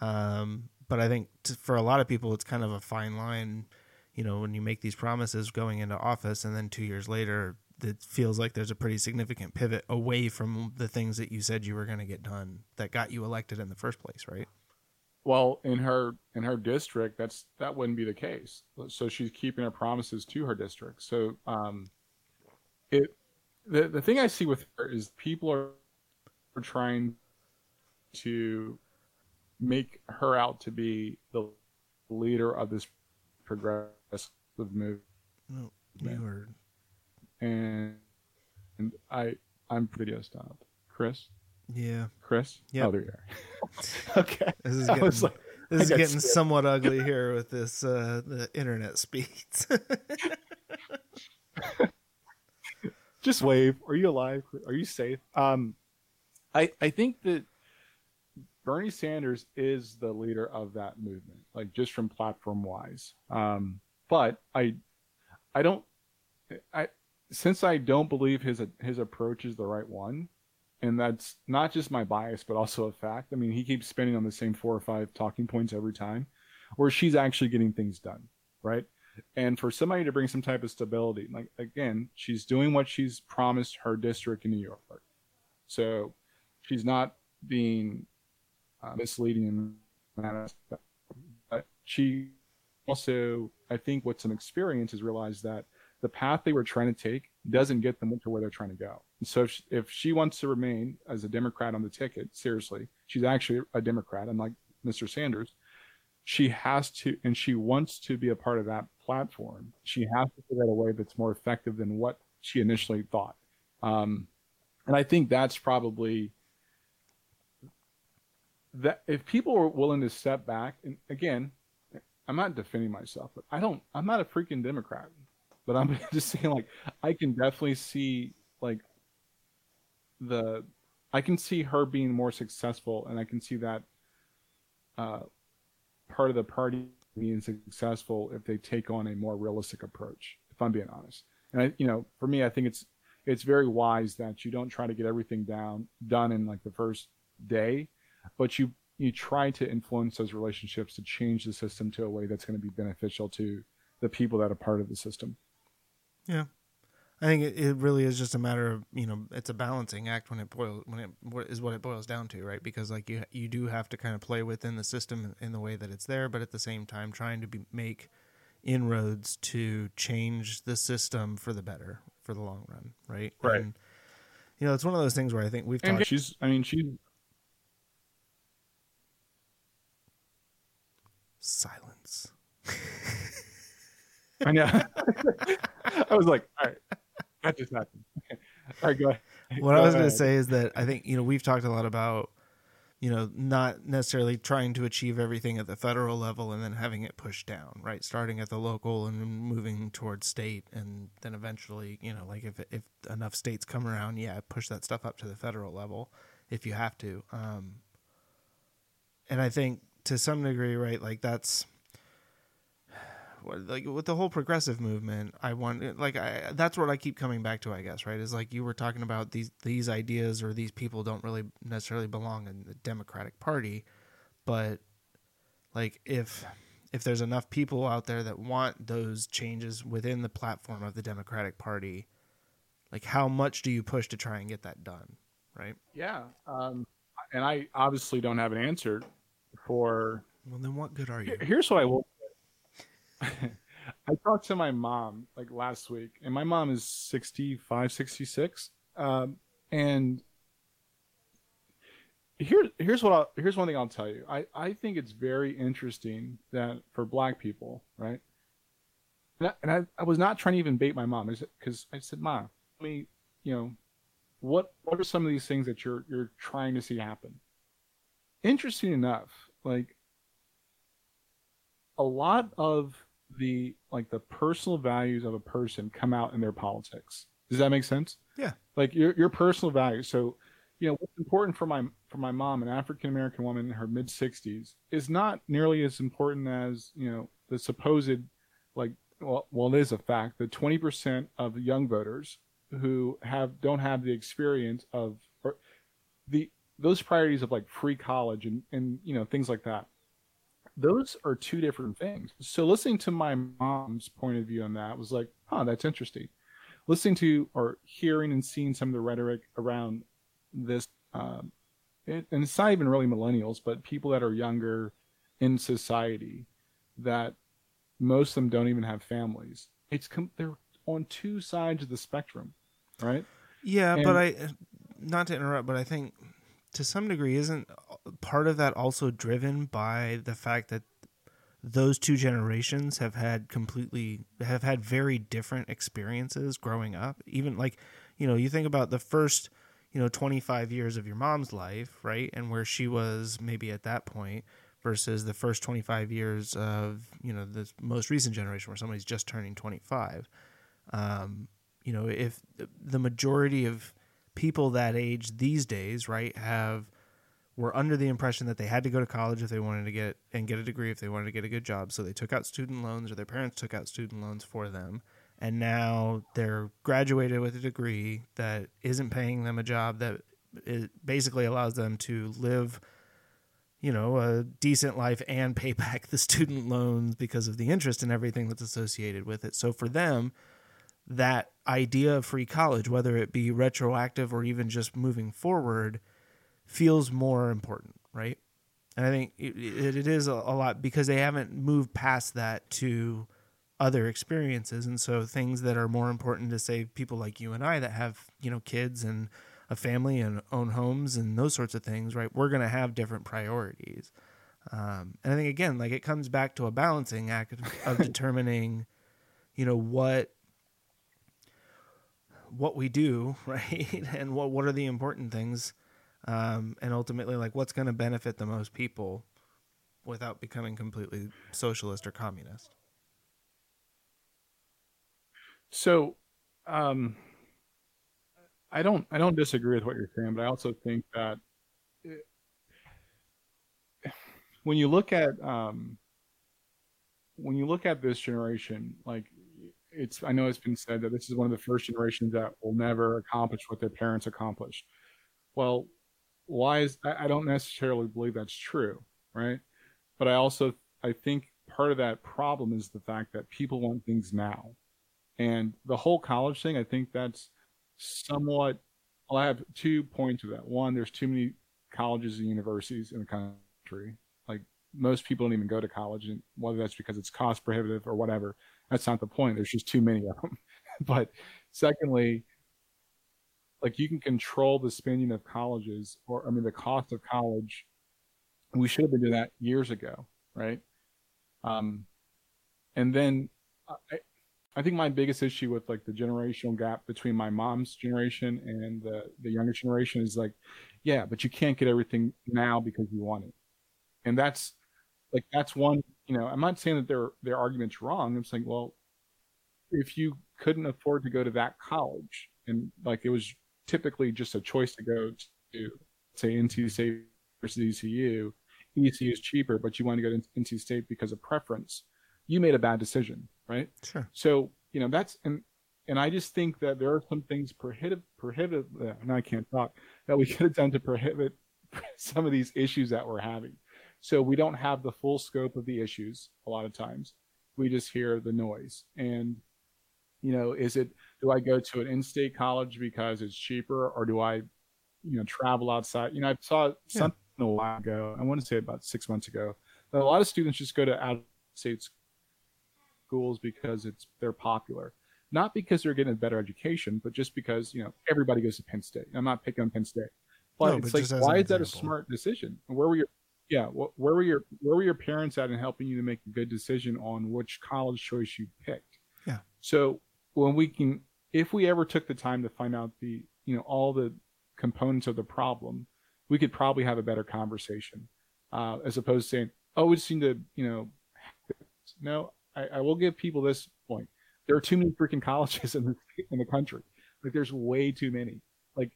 Um, but I think for a lot of people, it's kind of a fine line. You know, when you make these promises going into office, and then two years later, it feels like there's a pretty significant pivot away from the things that you said you were going to get done that got you elected in the first place, right? well in her in her district that's that wouldn't be the case. So she's keeping her promises to her district. So um it the the thing I see with her is people are, are trying to make her out to be the leader of this progressive movement, No, you were and and I I'm video stopped. Chris, yeah. Chris, Yeah. oh there you are. okay, This is getting like, this is getting scared. somewhat ugly here with this uh, the internet speeds. just wave. Are you alive? Are you safe? Um, I I think that Bernie Sanders is the leader of that movement, like just from platform wise. Um, but I I don't I since I don't believe his his approach is the right one, and that's not just my bias, but also a fact. I mean, he keeps spinning on the same four or five talking points every time, where she's actually getting things done, right? And for somebody to bring some type of stability, like again, she's doing what she's promised her district in New York. So she's not being uh, misleading in that aspect. But she also, I think, with some experience, has realized that the path they were trying to take doesn't get them to where they're trying to go. And so if she, if she wants to remain as a Democrat on the ticket, seriously, she's actually a Democrat, unlike Mr. Sanders she has to and she wants to be a part of that platform she has to figure out a way that's more effective than what she initially thought um, and i think that's probably that if people are willing to step back and again i'm not defending myself but i don't i'm not a freaking democrat but i'm just saying like i can definitely see like the i can see her being more successful and i can see that uh, part of the party being successful if they take on a more realistic approach if i'm being honest. And i you know for me i think it's it's very wise that you don't try to get everything down done in like the first day but you you try to influence those relationships to change the system to a way that's going to be beneficial to the people that are part of the system Yeah, I think it, it really is just a matter of you know it's a balancing act when it boils when it what is what it boils down to, right? Because like you you do have to kind of play within the system in the way that it's there, but at the same time trying to be make inroads to change the system for the better for the long run, right? Right. And, you know, it's one of those things where I think we've and talked. she's i mean she's Silence. i know i was like all right that just happened all right go ahead what I was going to say is that I think you know we've talked a lot about you know not necessarily trying to achieve everything at the federal level and then having it pushed down, right? Starting at the local and moving towards state, and then eventually, you know, like if if enough states come around, yeah, push that stuff up to the federal level if you have to. Um, and I think to some degree, right, like that's like with the whole progressive movement i want like i that's what i keep coming back to i guess right is like you were talking about these these ideas or these people don't really necessarily belong in the democratic party but like if if there's enough people out there that want those changes within the platform of the democratic party like how much do you push to try and get that done right Yeah. Um, and I obviously don't have an answer for. well then what good are you Here's what I will. I talked to my mom like last week, and my mom is 65, 66. Um, and here, here's what I'll, here's one thing I'll tell you. I, I think it's very interesting that for black people, right? And I, and I, I was not trying to even bait my mom because I said, Mom, I mean, you know, what what are some of these things that you're you're trying to see happen? Interesting enough, like a lot of the like the personal values of a person come out in their politics. Does that make sense? Yeah. Like your your personal values. So, you know, what's important for my for my mom, an African American woman in her mid sixties, is not nearly as important as, you know, the supposed like well well it is a fact that twenty percent of young voters who have don't have the experience of or the those priorities of like free college and and you know things like that those are two different things. So listening to my mom's point of view on that was like huh that's interesting. Listening to or hearing and seeing some of the rhetoric around this um, it, and it's not even really millennials but people that are younger in society that most of them don't even have families. It's com- they're on two sides of the spectrum right? Yeah, And- but I not to interrupt, but I think to some degree isn't part of that also driven by the fact that those two generations have had completely have had very different experiences growing up. Even like, you know, you think about the first, you know, 25 years of your mom's life, right? And where she was maybe at that point versus the first 25 years of, you know, the most recent generation where somebody's just turning 25. Um, you know, if the majority of people that age these days, right, have were under the impression that they had to go to college if they wanted to get and get a degree if they wanted to get a good job, so they took out student loans or their parents took out student loans for them, and now they're graduated with a degree that isn't paying them a job that it basically allows them to live you know a decent life and pay back the student loans because of the interest and everything that's associated with it. So for them that idea of free college, whether it be retroactive or even just moving forward, feels more important, right? And I think it, it, it is a, a lot because they haven't moved past that to other experiences, and so things that are more important to say people like you and I that have you know kids and a family and own homes and those sorts of things, right? We're going to have different priorities, um, and I think again, like it comes back to a balancing act of determining, you know, what what we do, right? And what what are the important things, um, and ultimately, like what's going to benefit the most people, without becoming completely socialist or communist. So, um, I don't I don't disagree with what you're saying, but I also think that it- when you look at um, when you look at this generation, like it's I know it's been said that this is one of the first generations that will never accomplish what their parents accomplished. Well, why is I, I don't necessarily believe that's true, right? But I also I think part of that problem is the fact that people want things now. And the whole college thing, I think that's somewhat. Well, I have two points of that. One, there's too many colleges and universities in the country. Like most people don't even go to college, and whether that's because it's cost prohibitive or whatever, that's not the point. There's just too many of them. but secondly, like you can control the spending of colleges, or I mean, the cost of college. We should have been doing that years ago, right? Um, and then I, I think my biggest issue with like the generational gap between my mom's generation and the the younger generation is like, yeah, but you can't get everything now because you want it, and that's like that's one. You know, I'm not saying that their their argument's wrong. I'm saying, well, if you couldn't afford to go to that college, and like it was typically just a choice to go to say NC State versus ECU, ECU is cheaper, but you want to go to NC State because of preference you made a bad decision, right? Sure. So you know that's and and I just think that there are some things prohibit prohibit. Uh, now I can't talk that we could have done to prohibit some of these issues that we're having. So we don't have the full scope of the issues a lot of times. We just hear the noise. And you know, is it do I go to an in-state college because it's cheaper, or do I, you know, travel outside? You know, I saw something a while ago. I want to say about six months ago. That a lot of students just go to out-of-state schools because it's they're popular, not because they're getting a better education, but just because you know everybody goes to Penn State. I'm not picking on Penn State, but No, it's but like why is that a smart decision? Where were your yeah, where were your where were your parents at in helping you to make a good decision on which college choice you picked? Yeah. So when we can, if we ever took the time to find out the you know all the components of the problem, we could probably have a better conversation, uh, as opposed to saying, "Oh, we just to you know." No, I, I will give people this point. There are too many freaking colleges in the in the country. Like there's way too many. Like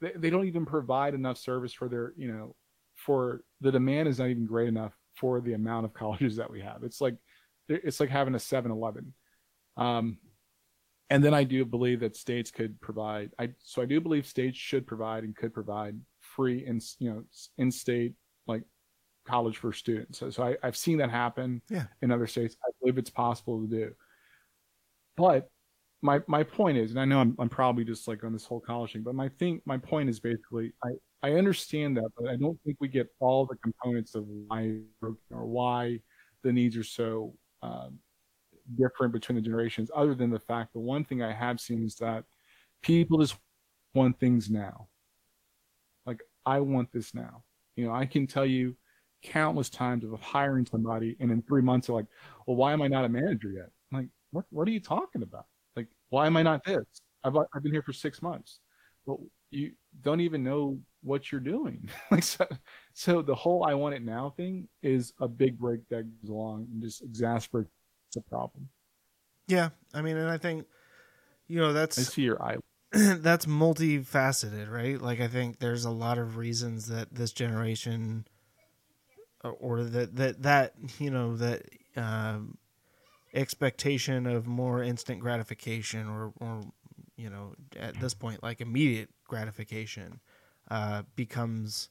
they, they don't even provide enough service for their you know for the demand is not even great enough for the amount of colleges that we have. It's like it's like having a 7-Eleven. Um, and then I do believe that states could provide. I so I do believe states should provide and could provide free in you know in-state like college for students. So, so I, I've seen that happen Yeah. in other states. I believe it's possible to do. But my my point is, and I know I'm I'm probably just like on this whole college thing, but my thing my point is basically I I understand that, but I don't think we get all the components of why or why the needs are so um, different between the generations. Other than the fact, the one thing I have seen is that people just want things now. Like I want this now. You know, I can tell you countless times of hiring somebody, and in three months they're like, "Well, why am I not a manager yet?" I'm like, what What are you talking about? Like, why am I not this? I've I've been here for six months. Well, you don't even know what you're doing. like so, so the whole "I want it now" thing is a big break that goes along and just exasperates the problem. Yeah, I mean, and I think you know that's I see your eye. that's multifaceted, right? Like I think there's a lot of reasons that this generation uh, or that that that you know that um, expectation of more instant gratification or or you know at this point like immediate gratification uh, becomes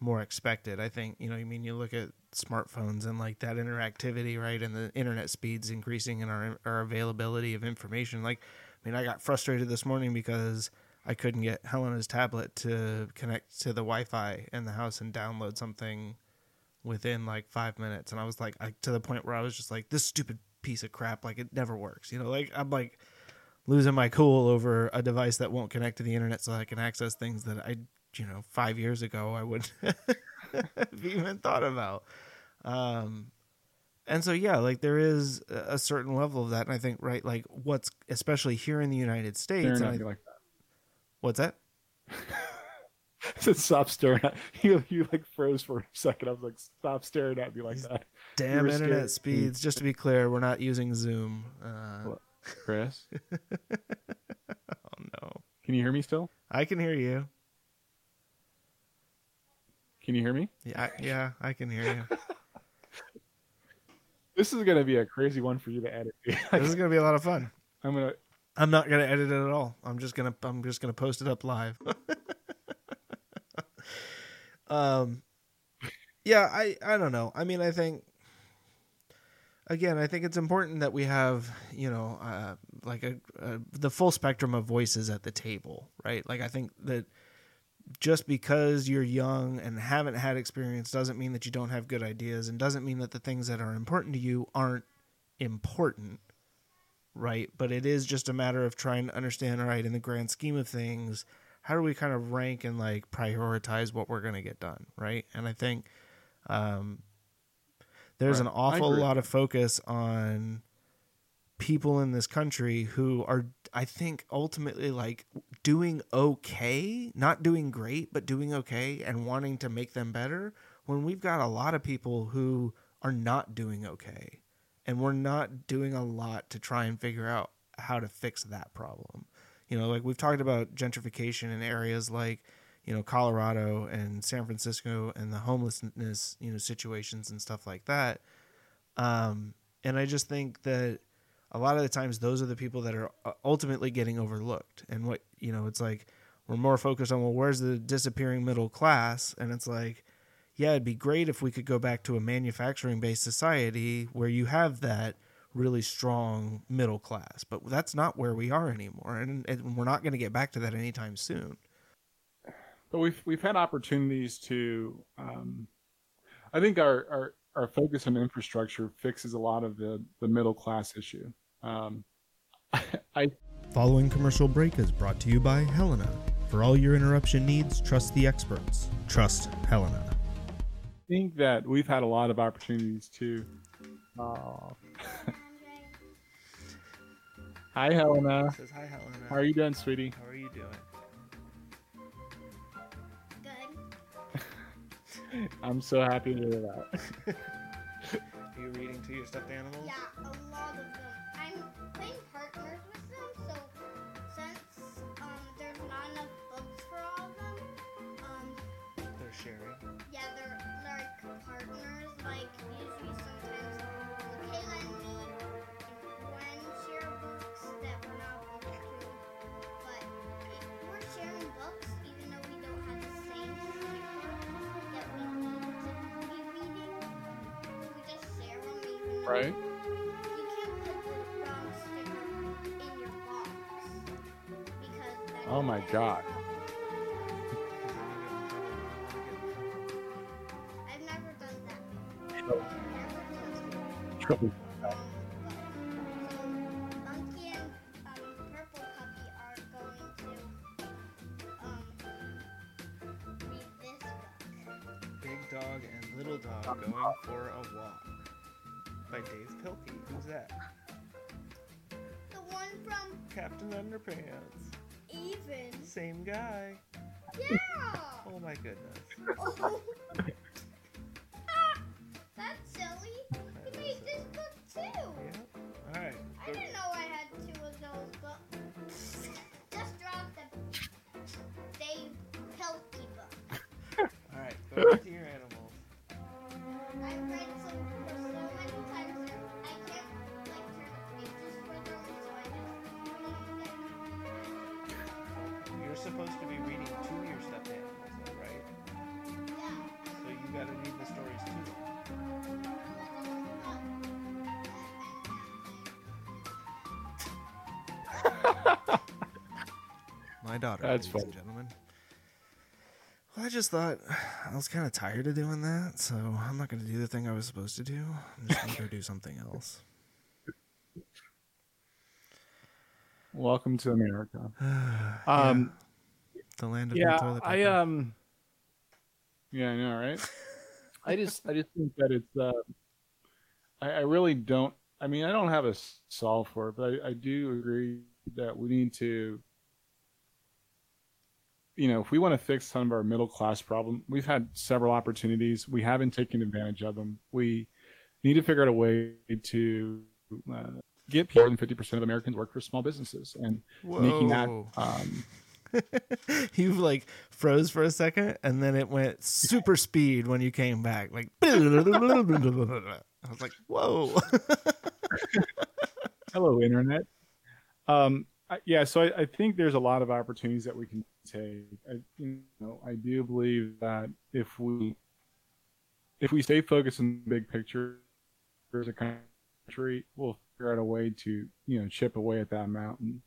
more expected. I think you know. I mean, you look at smartphones and like that interactivity, right, and the internet speeds increasing and our our availability of information. Like, I mean, I got frustrated this morning because I couldn't get Helena's tablet to connect to the Wi-Fi in the house and download something within like five minutes, and I was like, I, to the point where I was just like, this stupid piece of crap, like it never works. You know, like I'm like losing my cool over a device that won't connect to the internet so I can access things that I, you know, five years ago I wouldn't have even thought about. Um, and so yeah, like there is a certain level of that, and I think right, like what's especially here in the United States. And I- like what's that? that. Stop staring at you. You like froze for a second. I was like, stop staring at me like that, Damn internet scared. speeds. Just to be clear, we're not using Zoom. Uh, What? Chris. oh no, Can you hear me still? I can hear you. Can you hear me? Yeah, I, yeah, I can hear you. This is gonna be a crazy one for you to edit. this is gonna be a lot of fun. I'm gonna. I'm not gonna edit it at all. I'm just gonna I'm just gonna post it up live. um, yeah, I I don't know. I mean, I think again, I think it's important that we have you know uh, like a, a the full spectrum of voices at the table, right? Like I think that just because you're young and haven't had experience doesn't mean that you don't have good ideas and doesn't mean that the things that are important to you aren't important right? But it is just a matter of trying to understand, all right, in the grand scheme of things, how do we kind of rank and like prioritize what we're going to get done, right? And I think um, there's Right. an awful lot of focus on people in this country who are, I think, ultimately like doing okay, not doing great, but doing okay and wanting to make them better when we've got a lot of people who are not doing okay and we're not doing a lot to try and figure out how to fix that problem. You know, like we've talked about gentrification in areas like, you know, Colorado and San Francisco and the homelessness, you know, situations and stuff like that. Um, and I just think that a lot of the times those are the people that are uh, ultimately getting overlooked. And what you know, it's like we're more focused on well, where's the disappearing middle class? And it's like, yeah, it'd be great if we could go back to a manufacturing based society where you have that really strong middle class, but that's not where we are anymore, and, and we're not going to get back to that anytime soon. But we've we've had opportunities to. Um, I think our, our our focus on infrastructure fixes a lot of the the middle class issue. Um, I Following commercial break is brought to you by Helena. For all your interruption needs, trust the experts. Trust Helena. I think that we've had a lot of opportunities to. Uh, hi, Helena. Says hi, Helena. How are you doing, sweetie? How are you doing? I'm so happy to hear that. Are you reading to your stuffed animals? Yeah, a lot of them. Then Oh my God. I've never done that. Trouble. My daughter, That's ladies funny. and gentlemen. Well, I just thought I was kind of tired of doing that, so I'm not going to do the thing I was supposed to do. I'm just going to go do something else. Welcome to America. Um, The land of yeah, toilet I paper. um, yeah, I know, right? I just, I just think that it's, uh, I, I really don't. I mean, I don't have a solve for it, but I, I do agree that we need to, you know, if we want to fix some of our middle class problem, we've had several opportunities. We haven't taken advantage of them. We need to figure out a way to uh, get more than fifty percent of Americans work for small businesses, and making that um, you like froze for a second and then it went super speed when you came back like i was like whoa Hello, internet. Um, I, yeah, so I, I think there's a lot of opportunities that we can take. I, you know, I do believe that if we if we stay focused on the big picture as a country, we'll figure out a way to you know chip away at that mountain.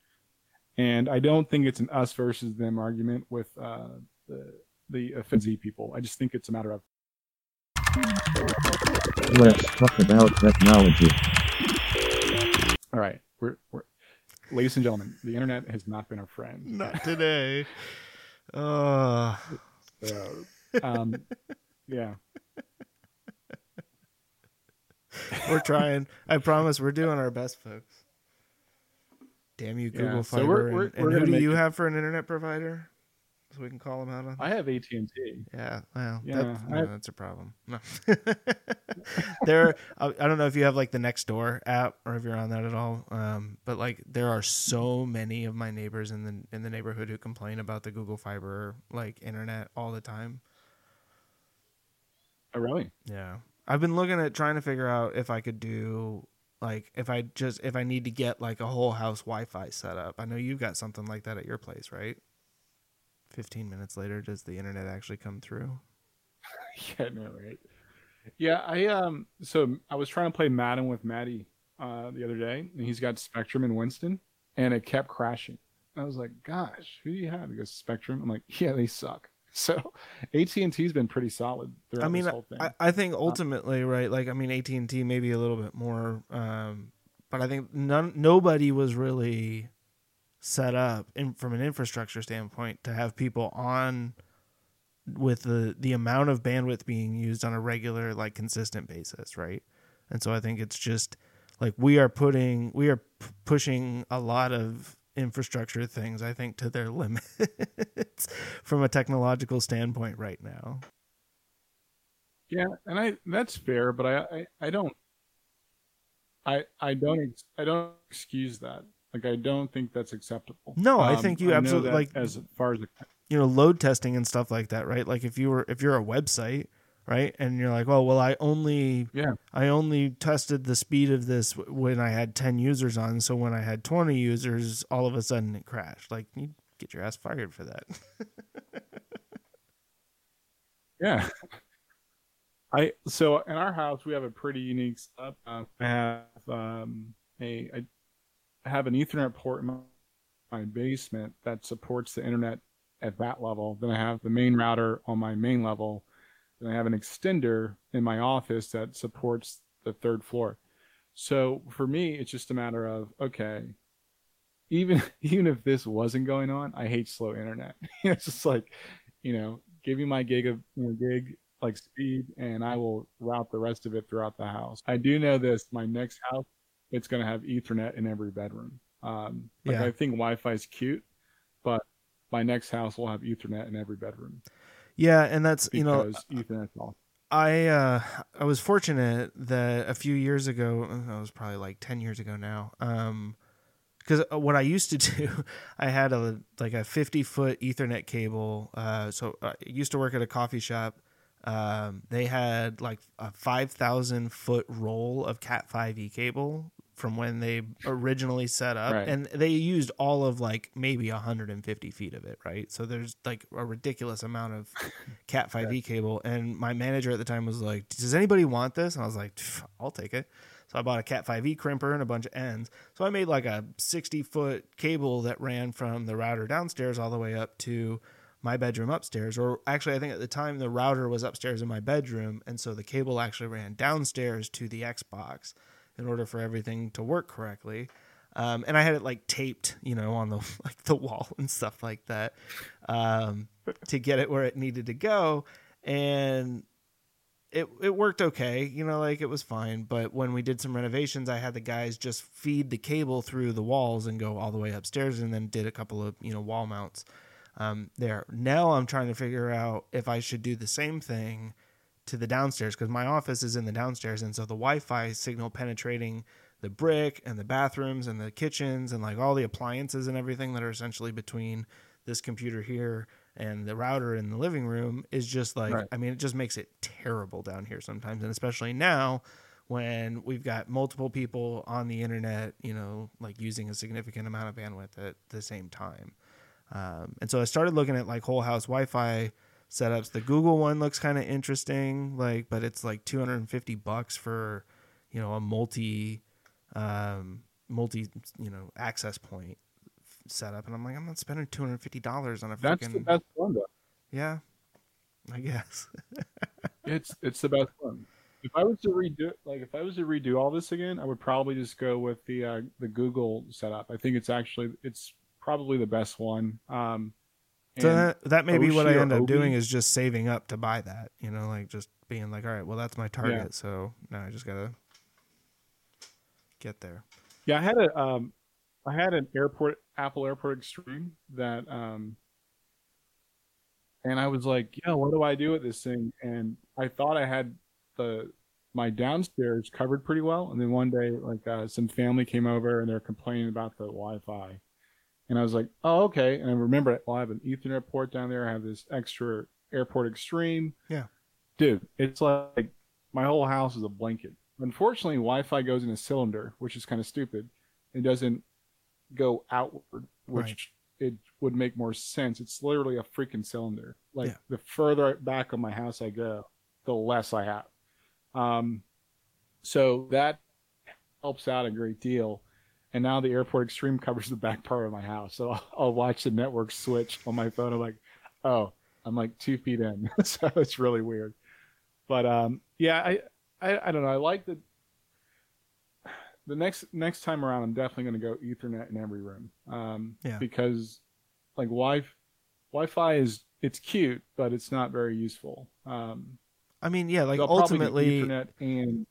And I don't think it's an us versus them argument with uh, the the offensive people. I just think it's a matter of Let's talk about technology. all right, we're, we're ladies and gentlemen, the internet has not been our friend. not today. Uh So, um, yeah. we're trying. I promise we're doing our best folks. Damn you google Yeah, so fiber we're- and, we're- and we're who do you it- have for an internet provider so we can call them out on I have AT and T. Yeah, well, Yeah, that, no, that's a problem. No. there, I, don't know if you have like the Nextdoor app or if you're on that at all. Um, but like there are so many of my neighbors in the in the neighborhood who complain about the Google Fiber like internet all the time. Oh, really? Yeah, I've been looking at trying to figure out if I could do Like if I just if I need to get like a whole house Wi-Fi set up. I know you've got something like that at your place, right? 15 minutes later does the internet actually come through? yeah, no, right. Yeah, I um so I was trying to play Madden with Maddie uh the other day and he's got Spectrum in Winston and it kept crashing. I was like, gosh, who do you have? He goes, Spectrum. I'm like, yeah, they suck. So AT and T's been pretty solid throughout I mean, this whole thing. I, I think ultimately, right? Like, I mean, AT and T maybe a little bit more, um, but I think none, nobody was really set up in, from an infrastructure standpoint to have people on with the the amount of bandwidth being used on a regular, like, consistent basis, right? And so I think it's just like we are putting, we are p- pushing a lot of infrastructure things, I think, to their limits from a technological standpoint right now. Yeah, and I that's fair, but I I, I don't I I don't I don't excuse that. Like I don't think that's acceptable. No, I Um, think you know absolutely- like- as far as the, you know load testing and stuff like that right like if you were if you're a website right and you're like oh well i only yeah i only tested the speed of this when i had 10 users on so when i had 20 users all of a sudden it crashed like you get your ass fired for that yeah. I so in our house we have a pretty unique setup. I have um a I have an Ethernet port in my, my basement that supports the internet at that level. Then I have the main router on my main level. Then I have an extender in my office that supports the third floor. So for me, it's just a matter of okay, even even if this wasn't going on, I hate slow internet. it's just like, you know, give me my gig of you know, gig like speed, and I will route the rest of it throughout the house. I do know this: my next house, it's going to have Ethernet in every bedroom. Um, like Yeah. I think Wi-Fi is cute, but my next house will have Ethernet in every bedroom yeah and that's you know because Ethernet's awesome. I uh I was fortunate that a few years ago, that was probably like 10 years ago now. Um cuz what I used to do, I had a like a 50 foot ethernet cable. Uh so I used to work at a coffee shop. Um they had like a 5000 foot roll of cat 5e cable from when they originally set up Right. and they used all of like maybe 150 feet of it right? So there's like a ridiculous amount of cat 5e cable and my manager at the time was like does anybody want this? And i was like i'll take it. So i bought a cat 5e crimper and a bunch of ends. So i made like a 60 foot cable that ran from the router downstairs all the way up to my bedroom upstairs or actually i think at the time the router was upstairs in my bedroom and so the cable actually ran downstairs to the xbox in order for everything to work correctly um, and I had it like taped, you know, on the like the wall and stuff like that, um, to get it where it needed to go, and it it worked okay, you know, like it was fine. But when we did some renovations, I had the guys just feed the cable through the walls and go all the way upstairs, and then did a couple of you know wall mounts um, there. Now I'm trying to figure out if I should do the same thing to the downstairs because my office is in the downstairs, and so the Wi-Fi signal penetrating the brick and the bathrooms and the kitchens and like all the appliances and everything that are essentially between this computer here and the router in the living room is just like Right. I mean it just makes it terrible down here sometimes and especially now when we've got multiple people on the internet, you know, like using a significant amount of bandwidth at the same time. Um, and so I started looking at like whole house Wi-Fi setups. The Google one looks kind of interesting, like, but it's like 250 bucks for, you know, a multi, um, multi, you know, access point setup. And I'm like, I'm not spending $250 on a That's the freaking, best one though. yeah, I guess. It's it's the best one. If I was to redo like if I was to redo all this again, I would probably just go with the uh, the Google setup. I think it's actually it's probably the best one. Um, So and that, that may be what I end up Obi? doing is just saving up to buy that, you know, like just being like, all right, well, that's my target. Yeah. So now I just got to get there. Yeah, I had a um, I had an airport Apple Airport Extreme that um, and I was like, yeah, what do I do with this thing? And I thought I had the my downstairs covered pretty well, and then one day, like uh, some family came over and they're complaining about the Wi-Fi, and I was like, oh okay. And I remember, well, I have an Ethernet port down there. I have this extra Airport Extreme. Yeah. dude, it's like my whole house is a blanket. unfortunately, Wi-Fi goes in a cylinder, which is kind of stupid. It doesn't go outward, which it would make more sense. It's literally a freaking cylinder. Like Yeah. the further back of my house I go, the less I have. Um, so that helps out a great deal. And now the Airport Extreme covers the back part of my house, so I'll, I'll watch the network switch on my phone. I'm like, oh, I'm like two feet in, so it's really weird. But um, yeah, I, I I don't know. I like the the next next time around. I'm definitely going to go Ethernet in every room. Um, Yeah. because like Wi Wi-Fi is it's cute, but it's not very useful. Um, I mean, yeah, like they'll probably get ultimately, Ethernet and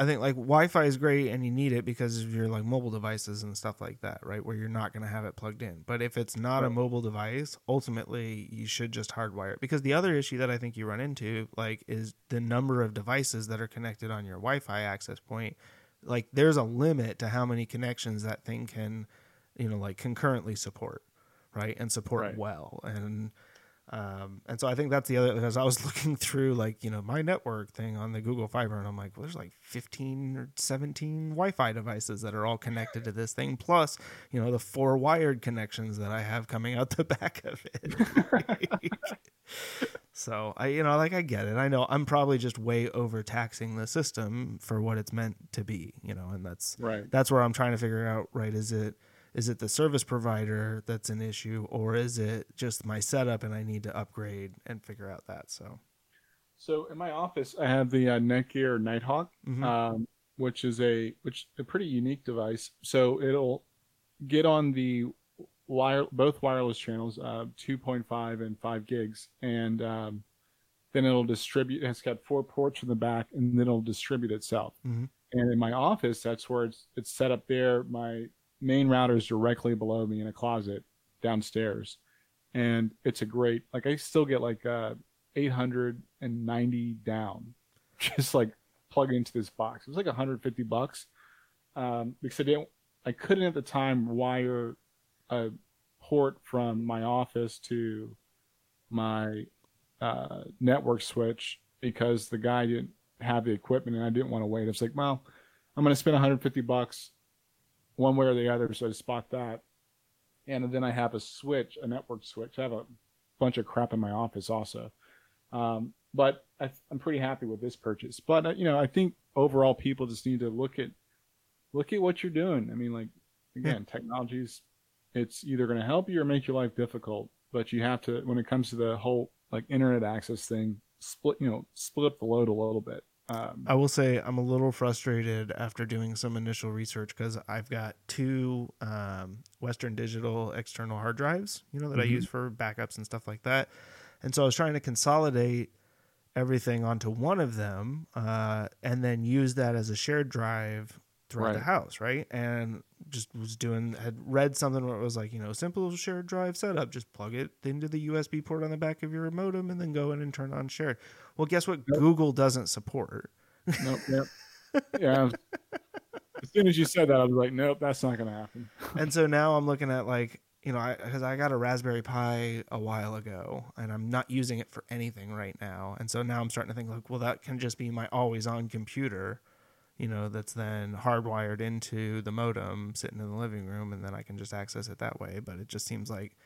I think like Wi-Fi is great and you need it because of your like mobile devices and stuff like that, right? Where you're not going to have it plugged in. But if it's not a mobile device, ultimately you should just hardwire it. Because the other issue that I think you run into like is the number of devices that are connected on your Wi-Fi access point. Like there's a limit to how many connections that thing can, you know, like concurrently support, right? And support Right. well. And um, and so I think that's the other because I was looking through like you know my network thing on the Google Fiber, and I'm like, well, there's like 15 or 17 Wi-Fi devices that are all connected to this thing, plus you know the four wired connections that I have coming out the back of it. so I you know like I get it. I know I'm probably just way overtaxing the system for what it's meant to be, you know, and that's right. that's where I'm trying to figure out right is it is it the service provider that's an issue or is it just my setup and I need to upgrade and figure out that so So in my office, I have the uh, Netgear Nighthawk, Mhm. um, which is a which a pretty unique device. So it'll get on the wire both wireless channels, uh, 2.5 and 5 gigs, and um, then it'll distribute. It's got four ports in the back, and then it'll distribute itself. Mhm. And in my office, that's where it's it's set up there. My main router is directly below me in a closet downstairs, and it's a great like I still get like uh, 890 down, just like plug into this box. It was like 150 bucks um, because I didn't, I couldn't at the time wire a port from my office to my uh, network switch because the guy didn't have the equipment and I didn't want to wait. I was like, well, I'm going to spend 150 bucks one way or the other, so I spot that. And then I have a switch, a network switch. I have a bunch of crap in my office also. Um, but I, I'm pretty happy with this purchase. But uh, you know, I think overall people just need to look at look at what you're doing. I mean, like again, technology's it's either going to help you or make your life difficult. But you have to, when it comes to the whole like internet access thing, split you know split up the load a little bit. Um, I will say I'm a little frustrated after doing some initial research because I've got two um, Western Digital external hard drives, you know, that I Mhm. use for backups and stuff like that. And so I was trying to consolidate everything onto one of them uh, and then use that as a shared drive throughout the house, right? And just was doing, had read something where it was like, you know, simple shared drive setup, just plug it into the USB port on the back of your modem and then go in and turn on shared. Well, guess what? Google doesn't support. nope, yep. yeah. As soon as you said that, I was like, nope, that's not going to happen. and so now I'm looking at like you know because I, got a Raspberry Pi a while ago and I'm not using it for anything right now, and so now I'm starting to think like, well, that can just be my always-on computer, you know, that's then hardwired into the modem sitting in the living room, and then I can just access it that way. But it just seems like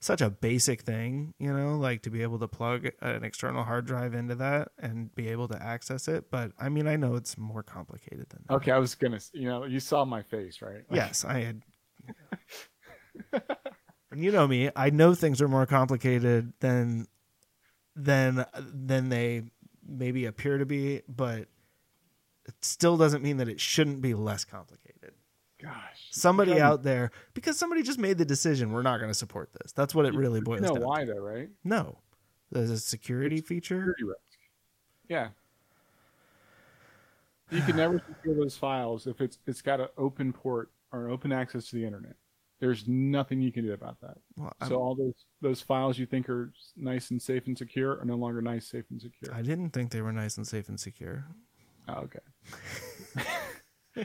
such a basic thing, you know, like to be able to plug an external hard drive into that and be able to access it. But I mean, I know it's more complicated than that. Okay, I was gonna, you know, you saw my face, right? Like, Yes, I had. and you know me, I know things are more complicated than than than they maybe appear to be, but it still doesn't mean that it shouldn't be less complicated. Gosh, Somebody out there, because somebody just made the decision, we're not going to support this. That's what it really boils you know down. why to. though, right? No, there's a security feature. Security risk. Yeah. You can never secure those files if it's it's got an open port or open access to the internet. There's nothing you can do about that. Well, so all those those files you think are nice and safe and secure are no longer nice, safe and secure. I didn't think they were nice and safe and secure. Oh, okay.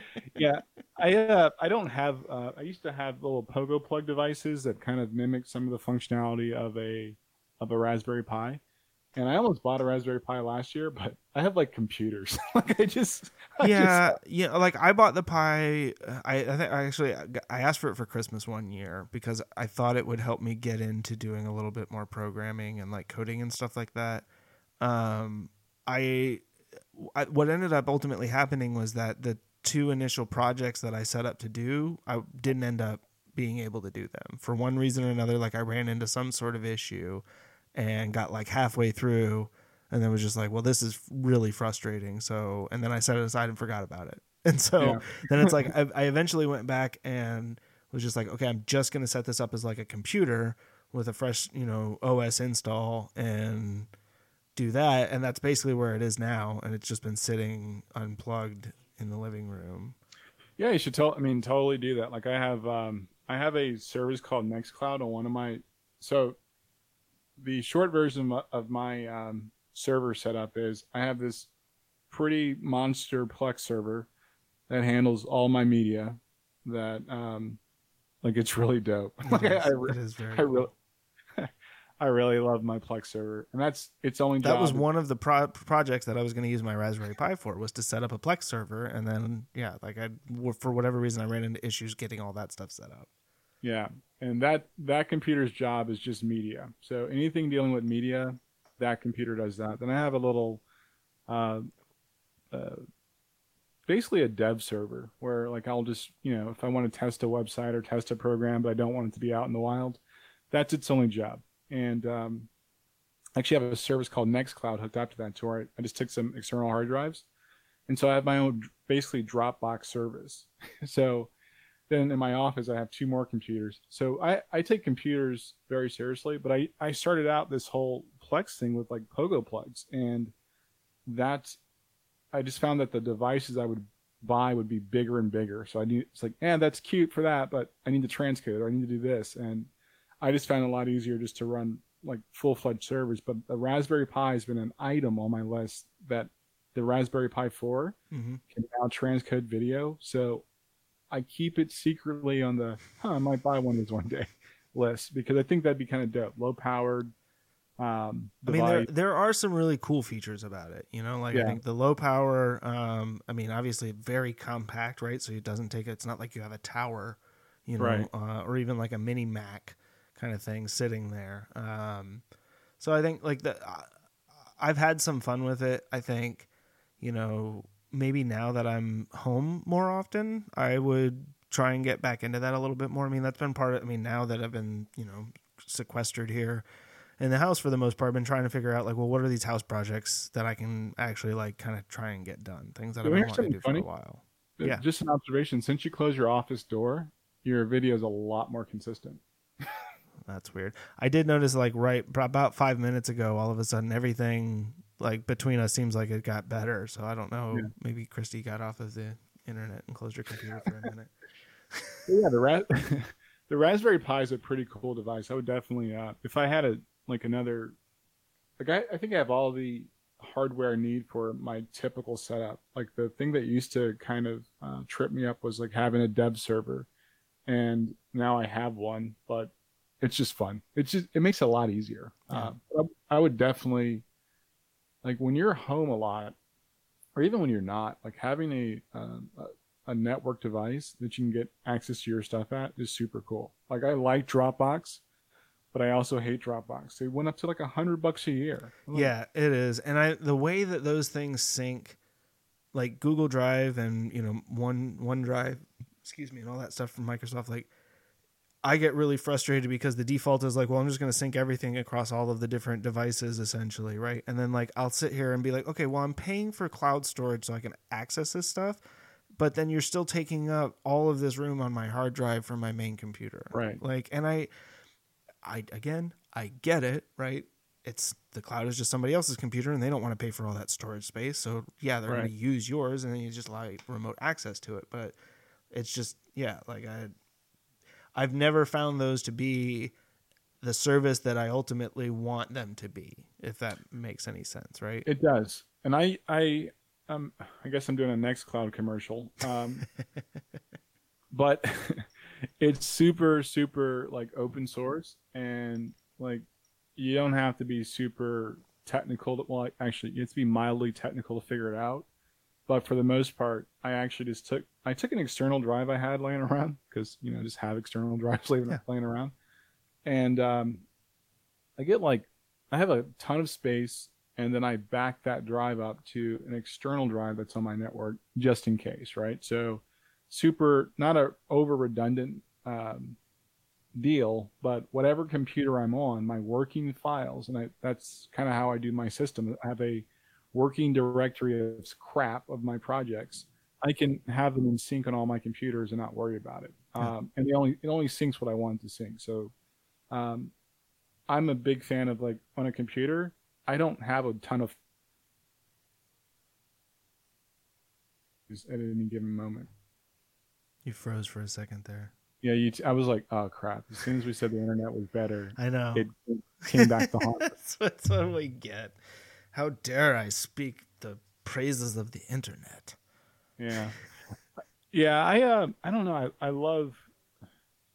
yeah, I uh, I don't have. Uh, I used to have little Pogoplug devices that kind of mimic some of the functionality of a of a Raspberry Pi, and I almost bought a Raspberry Pi last year, but I have like computers. like I just I yeah, just- yeah. Like I bought the Pi. I I think I actually I asked for it for Christmas one year because I thought it would help me get into doing a little bit more programming and like coding and stuff like that. Um, I, I what ended up ultimately happening was that the two initial projects that I set up to do, I didn't end up being able to do them for one reason or another. Like I ran into some sort of issue and got like halfway through and then was just like, well, this is really frustrating. So, and then I set it aside and forgot about it. And so Yeah. then it's like, I, I eventually went back and was just like, okay, I'm just going to set this up as like a computer with a fresh, you know, OS install and do that. And that's basically where it is now. And it's just been sitting unplugged in the living room. Yeah, you should tell. I mean, totally do that. Like I have, um, I have a service called Nextcloud on one of my. So, the short version of- my um, server setup is I have this pretty monster Plex server that handles all my media. That, um, like, it's really dope. Like, I, I, re- is very I really, I really love my Plex server, and that's its only. that was one of the pro- projects that I was going to use my Raspberry Pi for was to set up a Plex server, and then yeah, like I for whatever reason I ran into issues getting all that stuff set up. Yeah, and that that computer's job is just media. So anything dealing with media, that computer does that. Then I have a little, uh, uh, basically a dev server where like I'll just you know if I want to test a website or test a program, but I don't want it to be out in the wild, that's its only job. And um, I actually have a service called Nextcloud hooked up to that, to where I, I just took some external hard drives, and so I have my own basically Dropbox service. so then in my office i have two more computers. So i i take computers very seriously but i i started out this whole plex thing with like Pogoplugs. And that i just found that the devices i would buy would be bigger and bigger. So i need it's like yeah that's cute for that but i need to transcode or i need to do this. And i just found it a lot easier just to run like full-fledged servers but the raspberry pi has been an item on my list that the raspberry pi 4 Mm-hmm. can now transcode video. So I keep it secretly on the huh, I might buy one of these one day list because I think that'd be kind of dope. Low powered. Um, I mean, there there are some really cool features about it. You know, like I think the low power. Um, I mean, obviously very compact, right? So it doesn't take. It's not like you have a tower, you know, Right. uh, or even like a mini Mac kind of thing sitting there. Um, so I think like the I've had some fun with it. I think, you know, maybe now that I'm home more often, I would try and get back into that a little bit more. I mean, that's been part of. I mean, now that I've been, you know, sequestered here in the house for the most part, I've been trying to figure out like, well, what are these house projects that I can actually like kind of try and get done? Things that I've been wanting to do something for a while. Uh, yeah. Just an observation. Since you close your office door, your video is a lot more consistent. That's weird. I did notice like right about five minutes ago, all of a sudden everything like between us seems like it got better. So I don't know. Yeah. Maybe Christy got off of the internet and closed her computer for a minute. Yeah, the the Raspberry Pi is a pretty cool device. I would definitely, uh, if I had a like another, like I, I think I have all the hardware I need for my typical setup. Like the thing that used to kind of uh, trip me up was like having a dev server, and now I have one, but it's just fun. It's just it makes it a lot easier. Uh, I, I would definitely like when you're home a lot, or even when you're not, like having a um, a a network device that you can get access to your stuff at is super cool. Like I like Dropbox, but I also hate Dropbox. They went up to like a hundred bucks a year. Like, Yeah, it is. And I the way that those things sync like Google Drive and, you know, One OneDrive, excuse me, and all that stuff from Microsoft like I get really frustrated because the default is like, well, I'm just going to sync everything across all of the different devices essentially, right? And then like I'll sit here and be like, okay, well, I'm paying for cloud storage so I can access this stuff, but then you're still taking up all of this room on my hard drive from my main computer. Right. Like and I I again, I get it, right? It's the cloud is just somebody else's computer and they don't want to pay for all that storage space. So yeah, they're going to use yours and then you just allow remote access to it. But it's just yeah, like I I've never found those to be the service that I ultimately want them to be, if that makes any sense, right? It does, and I I um I guess I'm doing a Nextcloud commercial. Um, but it's super super like open source and like you don't have to be super technical. To, well, actually, you have to be mildly technical to figure it out. But for the most part, I actually just took I took an external drive I had laying around because you know just have external drives laying, Yeah. laying around, and um, I get like I have a ton of space, and then I back that drive up to an external drive that's on my network just in case, right? So super not a over redundant um, deal, but whatever computer I'm on, my working files, and I, that's kind of how I do my system. I have a working directory of crap of my projects. I can have them in sync on all my computers and not worry about it. Yeah. Um, and it only it only syncs what I want to sync. So um, I'm a big fan of like on a computer. I don't have a ton of Just at any given moment. You froze for a second there. Yeah, you t- I was like, oh crap! As soon as we said the internet was better, I know. it, it came back to haunt. us. that's, that's what we get. How dare I speak the praises of the internet? Yeah, yeah. I uh, I don't know. I I love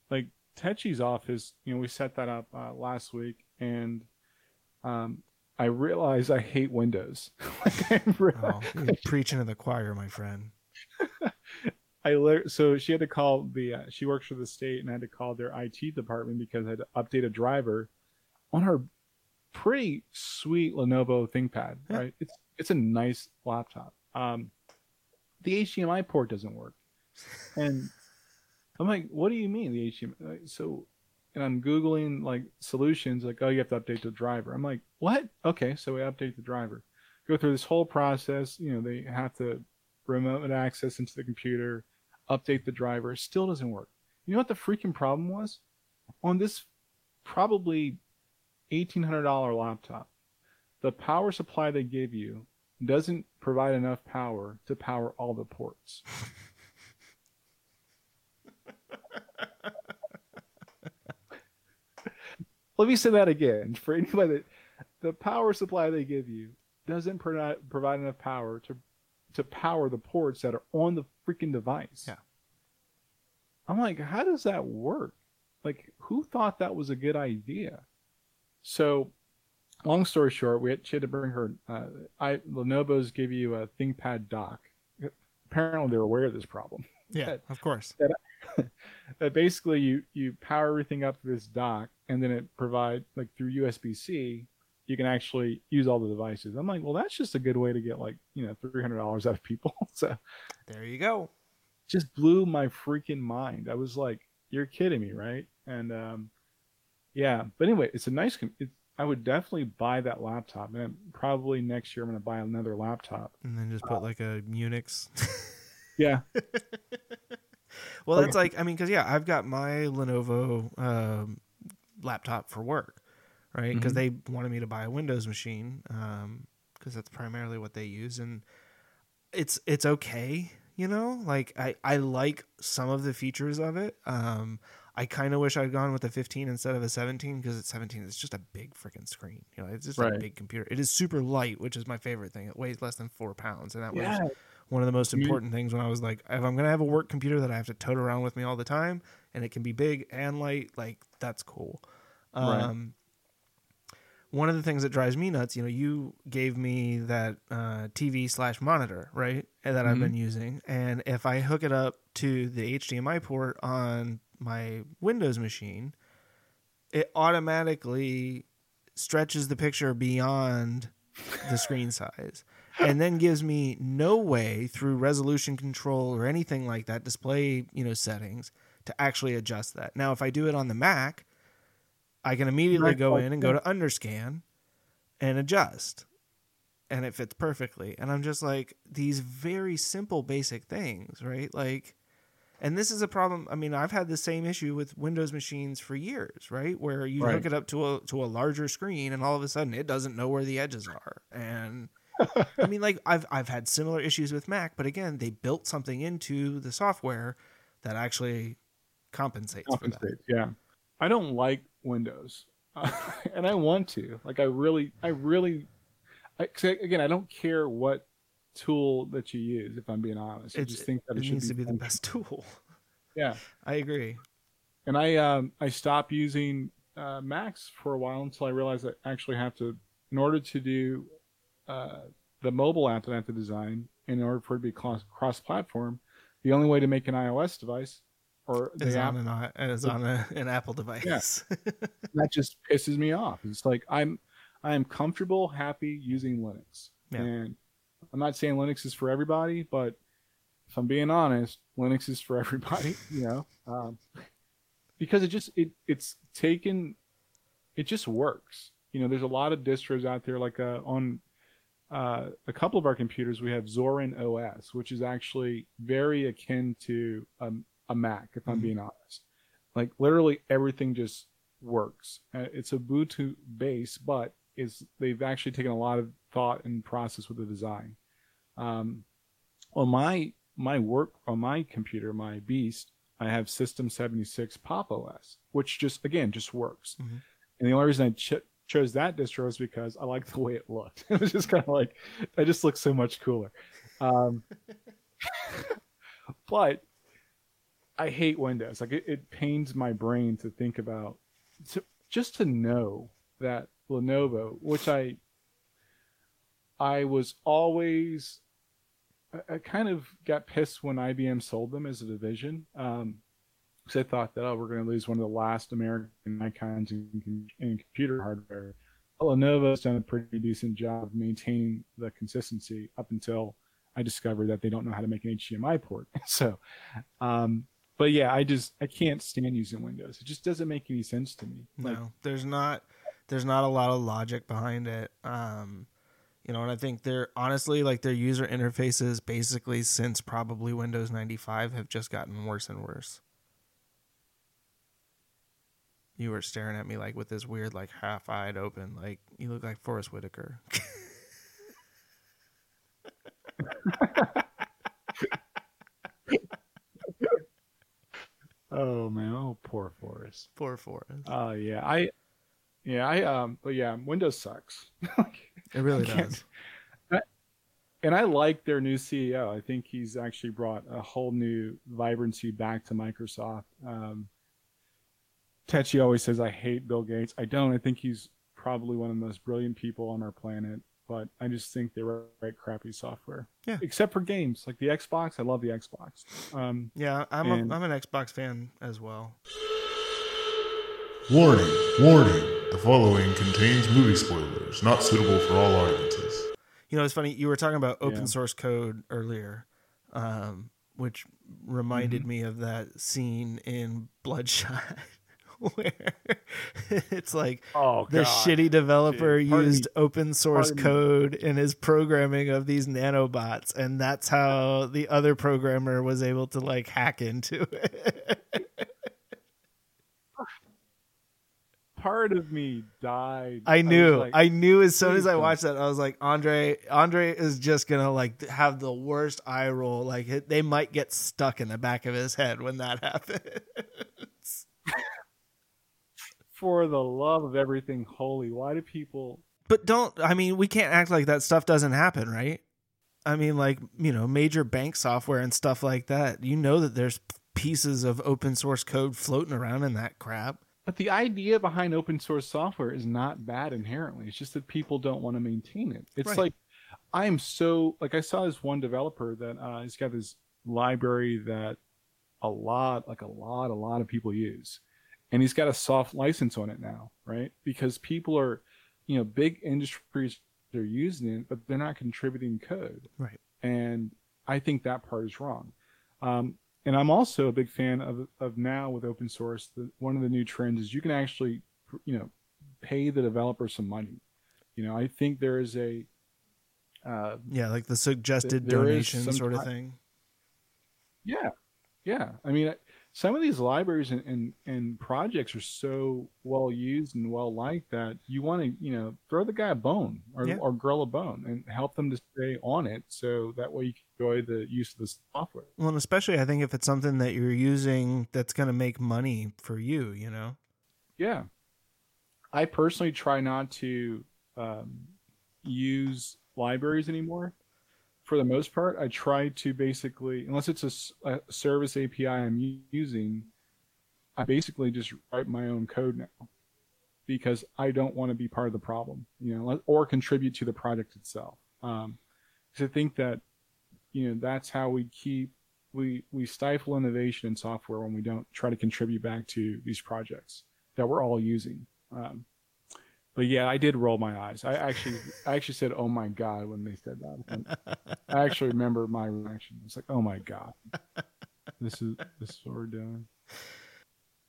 like Techi's office. You know, we set that up uh, last week, and um, I realized I hate Windows. like I, Oh, preaching to the choir, my friend. I lit- so she had to call the uh, she works for the state and I had to call their IT department because I had to update a driver on her pretty sweet Lenovo ThinkPad. Right, it's it's a nice laptop. Um, the HDMI port doesn't work, and I'm like, what do you mean the HDMI? So, and I'm googling like solutions like, oh, you have to update the driver. I'm like, what? Okay, so we update the driver. Go through this whole process. You know, they have to remote access into the computer, update the driver. Still doesn't work. You know what the freaking problem was? On this probably $1,800 laptop, the power supply they give you doesn't provide enough power to power all the ports. Let me say that again for anybody that the power supply they give you doesn't provide provide enough power to to power the ports that are on the freaking device. Yeah. I'm like, how does that work? Like, who thought that was a good idea? So, long story short, we had, she had to bring her. Uh, I Lenovo's give you a ThinkPad dock. Apparently, they're aware of this problem. Yeah, of course. that basically you you power everything up to this dock, and then it provide like through USB C, you can actually use all the devices. I'm like, well, that's just a good way to get like you know three hundred dollars out of people. so There you go. just blew my freaking mind. I was like, "You're kidding me, right?" And um, yeah, but anyway, it's a nice. com- It, I would definitely buy that laptop, and probably next year I'm going to buy another laptop. And then just put like a Unix. Yeah, well, that's like I mean, because yeah, I've got my Lenovo um, laptop for work, right? Because they wanted me to buy a Windows machine because that's primarily what they use, and it's it's okay, you know. Like I I like some of the features of it. Um, I kind of wish I'd gone with a 15 instead of a 17 because it's 17 it's just a big freaking screen. You know, it's just a big computer. It is super light, which is my favorite thing. It weighs less than four pounds, and that was one of the most important things when I was like, if I'm gonna have a work computer that I have to tote around with me all the time, and it can be big and light, like that's cool. Right. Um, one of the things that drives me nuts, you know, you gave me that uh, TV slash monitor, right, that I've Mhm. been using, and if I hook it up to the HDMI port on my Windows machine, it automatically stretches the picture beyond the screen size and then gives me no way through resolution control or anything like that display you know settings to actually adjust that. Now if i do it on the mac i can immediately go in and go to underscan and adjust and it fits perfectly. And i'm just like these very simple basic things right? Like and this is a problem i mean i've had the same issue with windows machines for years right where you Right. hook it up to a to a larger screen and all of a sudden it doesn't know where the edges are and I mean, like I've I've had similar issues with Mac, but again, they built something into the software that actually compensates, for that. compensates. Yeah, I don't like Windows, uh, and I want to. Like, I really, I really, I- again, I don't care what tool that you use. If I'm being honest, I It's- just think that It it, should needs to be the best tool. Yeah, I agree. and I um I stopped using uh, Macs for a while until I realized I actually have to in order to do uh, the mobile app that I have to design, in order for it to be cross platform, the only way to make an iOS device or Is the app on an, is on a, an Apple device. Yeah. that just pisses me off. It's like I'm I am comfortable, happy using Linux. Yeah. And I'm not saying Linux is for everybody, but if I'm being honest, Linux is for everybody, you know. Um, because it just it it's taken it just works. You know, there's a lot of distros out there like uh, on uh, a couple of our computers we have Zorin OS, which is actually very akin to um, a Mac if I'm Mhm. being honest. Like literally everything just works. Uh, it's a Ubuntu base, but is they've actually taken a lot of thought and process with the design. Um, on my my work on my computer, my Beast, I have System 76 Pop OS, which just again just works. Mhm. And the only reason I ch- chose that distro is because I like the way it looked. It was just kind of like it just looks so much cooler. Um, but I hate Windows. Like it, it pains my brain to think about, to, just to know that Lenovo, which I, I was always, I, I kind of got pissed when IBM sold them as a division, um, because I thought that oh we're going to lose one of the last American icons in, in, computer hardware. Well, Lenovo's done a pretty decent job of maintaining the consistency up until I discovered that they don't know how to make an HDMI port. so, um, but yeah, I just I can't stand using Windows. It just doesn't make any sense to me. Like, no, there's not there's not a lot of logic behind it. Um, you know, and I think they're honestly like their user interfaces basically since probably Windows 95 have just gotten worse and worse. You were staring at me like with this weird like half-eyed open like you look like Forest Whitaker. oh man, oh poor Forest. Poor Forest. Oh yeah, I, yeah, I um, but yeah, Windows sucks. It really does. and I like their new CEO. I think he's actually brought a whole new vibrancy back to Microsoft. Um, Tetchy always says, I hate Bill Gates. I don't. I think he's probably one of the most brilliant people on our planet, but I just think they write crappy software. Yeah. Except for games like the Xbox. I love the Xbox. Um, Yeah, I'm And- a, I'm an Xbox fan as well. Warning, warning. The following contains movie spoilers, not suitable for all audiences. You know, it's funny. You were talking about open Yeah. source code earlier, um, which reminded Mm-hmm. me of that scene in Bloodshot where it's like oh, the shitty developer Dude, pardon used open source Pardon me. code in his programming of these nanobots, and that's how the other programmer was able to like hack into it. Part of me died. I knew. like, I knew as soon as I watched that, I was like, Andre, Andre is just gonna like have the worst eye roll. Like it, they might get stuck in the back of his head when that happens. for the love of everything holy, why do people but don't. I mean, we can't act like that stuff doesn't happen, right? I mean, like you know, major bank software and stuff like that. You know that there's pieces of open source code floating around in that crap. But the idea behind open source software is not bad inherently. It's just that people don't want to maintain it. It's Right. like I am so like I saw this one developer that uh, he's got this library that a lot, like a lot, a lot of people use, and he's got a soft license on it now, right? Because people are, you know, big industries they're using it, but they're not contributing code, Right. and I think that part is wrong. Um, and I'm also a big fan of of now with open source. The, one of the new trends is you can actually, you know, pay the developer some money. You know, I think there is a uh, Yeah, like the suggested donation sort of thing. Yeah, yeah. I mean, some of these libraries and, and, and projects are so well used and well liked that you want to, you know, throw the guy a bone or, Yeah. or girl a bone and help them to stay on it, so that way you can enjoy the use of the software. Well, and especially I think if it's something that you're using that's going to make money for you, you know. Yeah, I personally try not to um, use libraries anymore. For the most part, I try to basically, unless it's a service API I'm using, I basically just write my own code now. because I don't want to be part of the problem, you know, or contribute to the project itself. Um, I think that, you know, that's how we keep we we stifle innovation in software when we don't try to contribute back to these projects that we're all using. Um, but yeah, I did roll my eyes. I actually I actually said, "Oh my god" when they said that. I actually remember my reaction. It's like, "Oh my god, this is this is what we're doing."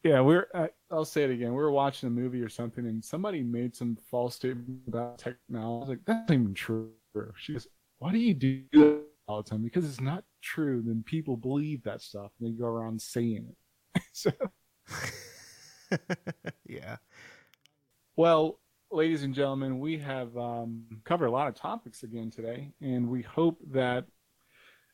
Yeah, we're. I, I'll say it again. We were watching a movie or something, and somebody made some false statement about technology. I was like, "That's not even true." She goes, "Why do you do that all the time?" Because it's not true. Then people believe that stuff, and they go around saying it. so, yeah. well, ladies and gentlemen, we have um, covered a lot of topics again today, and we hope that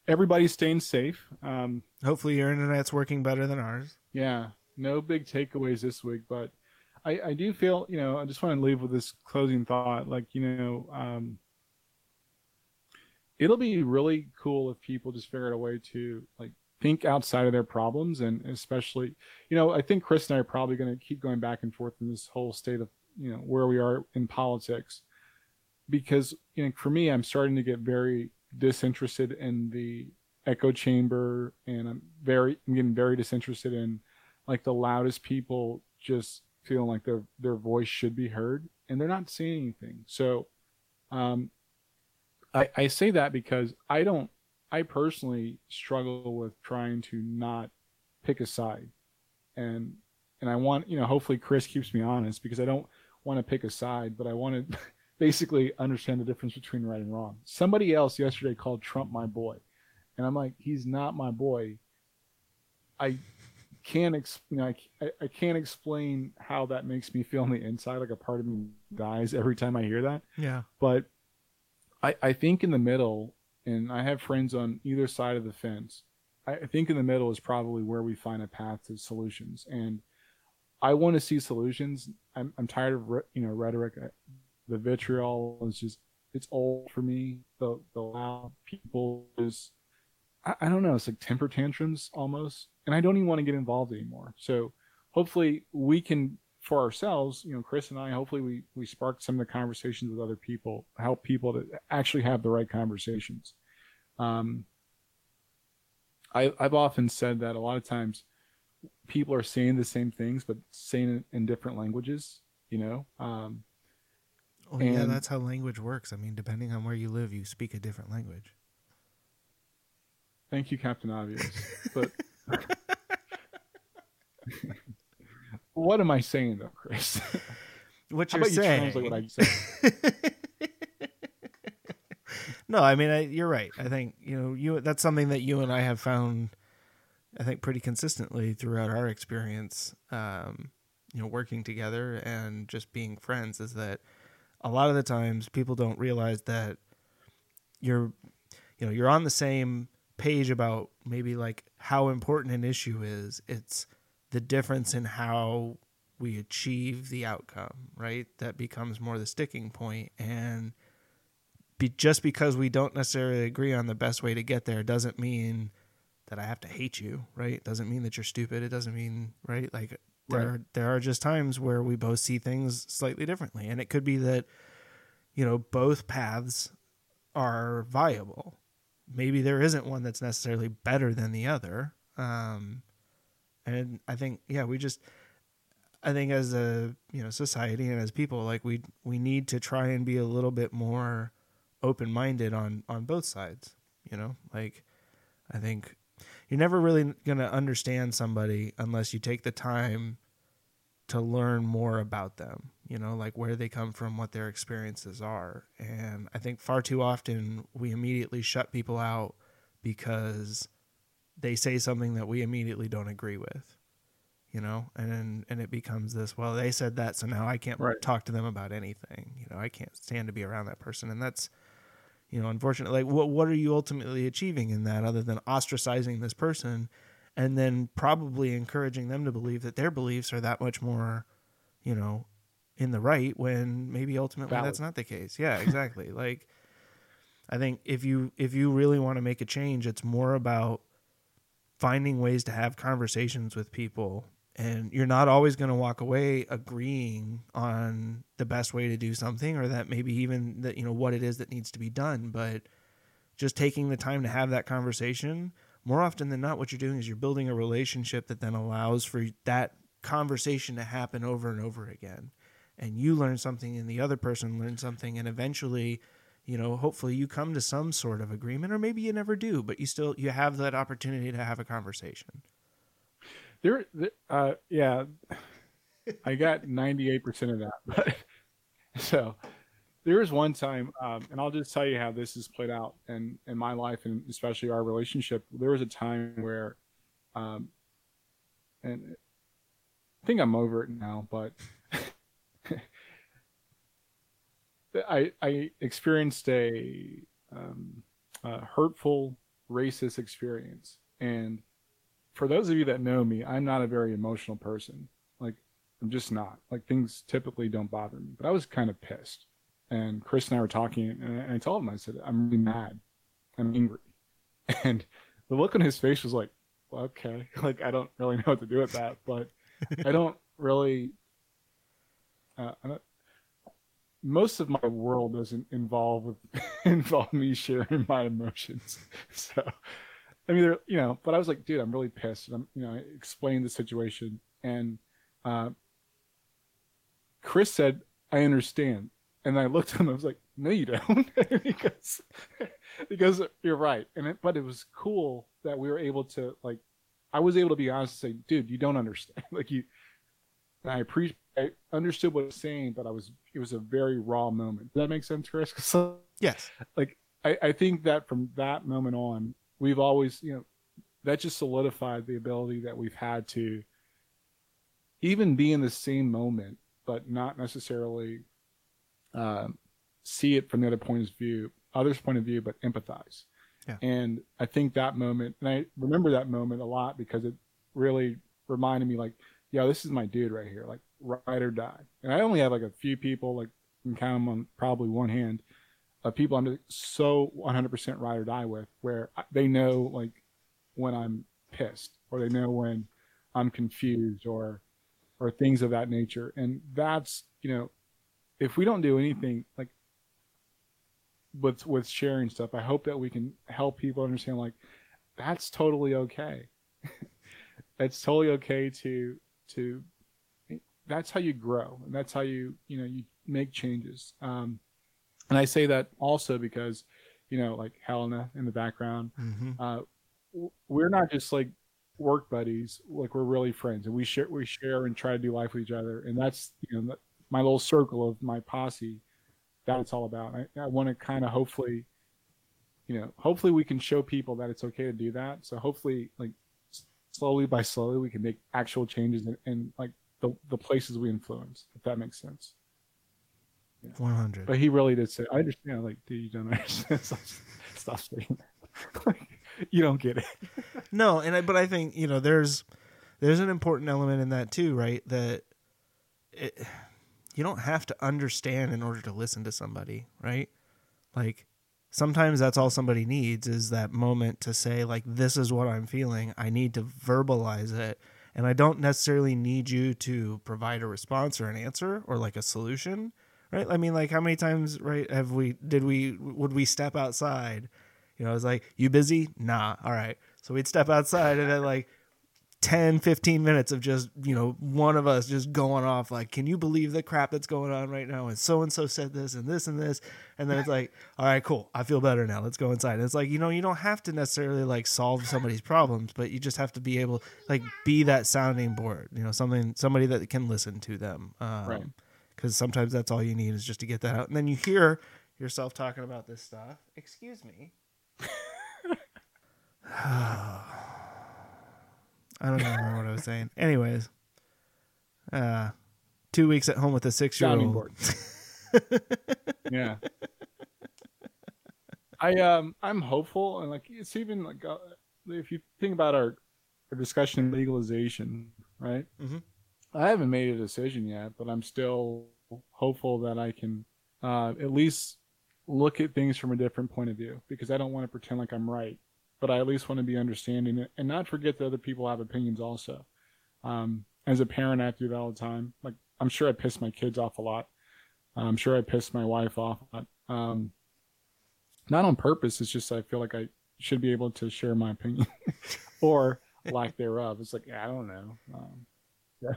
everybody's staying safe. Um, Hopefully your internet's working better than ours. Yeah, no big takeaways this week, but I, I do feel, you know, I just want to leave with this closing thought. Like, you know, um, it'll be really cool if people just figure out a way to like think outside of their problems, and especially, you know, I think Chris and I are probably going to keep going back and forth in this whole state of, you know, where we are in politics, because you know, for me, I'm starting to get very disinterested in the echo chamber, and I'm very, I'm getting very disinterested in like the loudest people just feeling like their their voice should be heard and they're not saying anything. So um i i say that because i don't i personally struggle with trying to not pick a side. And and i want you know hopefully chris keeps me honest because i don't want to pick a side but i want to basically understand the difference between right and wrong somebody else yesterday called trump my boy and i'm like he's not my boy i can't ex- you know, I, I can't explain how that makes me feel on the inside. Like a part of me dies every time I hear that. Yeah. But I, I think in the middle, and I have friends on either side of the fence. I, I think in the middle is probably where we find a path to solutions. And I want to see solutions. I'm, I'm tired of you know rhetoric. The vitriol is just it's old for me. The the loud people is I, I don't know. It's like temper tantrums almost, and I don't even want to get involved anymore. So hopefully we can for ourselves, you know, Chris and I, hopefully we we spark some of the conversations with other people, help people to actually have the right conversations. Um, I I've often said that a lot of times people are saying the same things but saying it in different languages. You know, um, yeah, And- that's how language works. I mean, depending on where you live, you speak a different language. Thank you, Captain Obvious. But what am I saying though, Chris? What you're about you saying? what no, I mean I, you're right. I think you know you that's something that you and I have found. I think pretty consistently throughout our experience, um, you know, working together and just being friends, is that a lot of the times people don't realize that you're, you know, you're on the same page about maybe like how important an issue is. It's the difference in how we achieve the outcome, right? That becomes more the sticking point and be, just because we don't necessarily agree on the best way to get there doesn't mean that I have to hate you, right? It doesn't mean that you're stupid. It doesn't mean, right? Like there Right. are, there are just times where we both see things slightly differently and it could be that you know both paths are viable. Maybe there isn't one that's necessarily better than the other. Um and I think yeah, we just I think as a you know society and as people, like we we need to try and be a little bit more open minded on on both sides. You know, like I think you're never really gonna understand somebody unless you take the time to learn more about them. You know, like where they come from, what their experiences are, and I think far too often we immediately shut people out because they say something that we immediately don't agree with you know and and it becomes this well they said that so now i can't Right. talk to them about anything you know i can't stand to be around that person and that's you know unfortunately like what what are you ultimately achieving in that other than ostracizing this person and then probably encouraging them to believe that their beliefs are that much more you know in the right when maybe ultimately Valid. that's not the case yeah exactly like i think if you if you really want to make a change it's more about finding ways to have conversations with people and you're not always going to walk away agreeing on the best way to do something or that maybe even that you know what it is that needs to be done but just taking the time to have that conversation more often than not what you're doing is you're building a relationship that then allows for that conversation to happen over and over again. And you learn something and the other person learns something and eventually you know hopefully you come to some sort of agreement or maybe you never do but you still you have that opportunity to have a conversation There, th- uh, yeah, I got ninety eight percent of that. But so there was one time, um, and I'll just tell you how this has played out in in my life and especially our relationship. There was a time where, um, and I think I'm over it now, but I I experienced a, um, a hurtful racist experience and for those of you that know me, I'm not a very emotional person. Like, I'm just not. Like, things typically don't bother me. But I was kind of pissed. And Chris and I were talking, and I- I told him, I said, I'm really mad. I'm angry. And the look on his face was like, well, okay. Like, I don't really know what to do with that. But I don't really. Uh, I don't, most of my world doesn't involve with involve me sharing my emotions. So I mean, you know, but I was like, dude, I'm really pissed. And I'm, you know, I explained the situation, and uh, Chris said, "I understand." And I looked at him. I was like, "No, you don't," because because you're right. And it, but it was cool that we were able to like, I was able to be honest and say, "Dude, you don't understand." like you, and I appreciate. I understood what he was saying, but I was it was a very raw moment. Does that make sense, Chris? yes like I, I think that from that moment on, we've always, you know, that just solidified the ability that we've had to even be in the same moment, but not necessarily um, see it from the other point of view, other's point of view, but empathize. Yeah. And I think that moment, and I remember that moment a lot because it really reminded me, like, yeah, this is my dude right here, like ride or die. And I only have like a few people, like, can count them on probably one hand of people I'm so 100% ride or die with, where they know like when I'm pissed, or they know when I'm confused, or or things of that nature. And that's you know, if we don't do anything like with with sharing stuff, I hope that we can help people understand like that's totally okay. it's totally okay to to that's how you grow and that's how you you know you make changes um and i say that also because you know like helena in the background mm-hmm. uh we're not just like work buddies like we're really friends and we share we share and try to do life with each other and that's you know my little circle of my posse that it's all about i, I want to kind of hopefully you know hopefully we can show people that it's okay to do that so hopefully like slowly by slowly we can make actual changes in, in like the, the places we influence if that makes sense 100 but he really did say i understand like dude you don't understand stop, stop saying that. Like, you don't get it. No and I, but i think you know there's there's an important element in that too right? That it, you don't have to understand in order to listen to somebody right? Like sometimes that's all somebody needs is that moment to say like this is what i'm feeling. I need to verbalize it. And i don't necessarily need you to provide a response or an answer or like a solution right? I mean like how many times right have we did we would we step outside? You know it's like you busy? Nah all right. So we'd step outside and then like 10 15 minutes of just you know one of us just going off like can you believe the crap that's going on right now? And so and so said this and this and this. And then it's like all right cool. I feel better now. Let's go inside. And it's like you know you don't have to necessarily like solve somebody's problems but you just have to be able like be that sounding board you know something somebody that can listen to them um, Right. Because sometimes that's all you need is just to get that out and then you hear yourself talking about this stuff excuse me I don't remember what I was saying. Anyways, uh, two weeks at home with a six-year-old. yeah i um i'm hopeful and like it's even like uh, if you think about our, our discussion of legalization right Mhm. i haven't made a decision yet but i'm still hopeful that i can uh at least look at things from a different point of view because i don't want to pretend like i'm right but i at least want to be understanding and not forget that other people have opinions also um as a parent, I do that all the time. Like I'm sure I piss my kids off a lot. I'm sure I piss my wife off. Um, not on purpose. It's just I feel like I should be able to share my opinion or lack thereof. It's like I don't know. Um,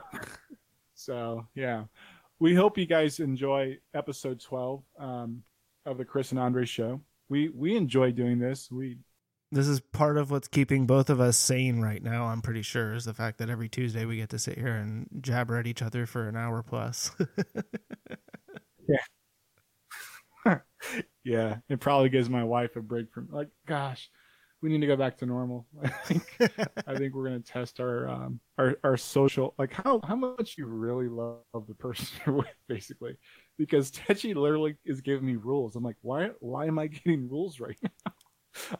so yeah, we hope you guys enjoy episode 12 um, of the Chris and Andre show. We we enjoy doing this. We This is part of what's keeping both of us sane right now, I'm pretty sure, is the fact that every Tuesday we get to sit here and jabber at each other for an hour plus. yeah, yeah. it probably gives my wife a break from like, gosh, we need to go back to normal. I think I think we're gonna test our um our, our social like how how much you really love the person you're with, basically. Because Techi literally is giving me rules. I'm like, why why am I getting rules right now?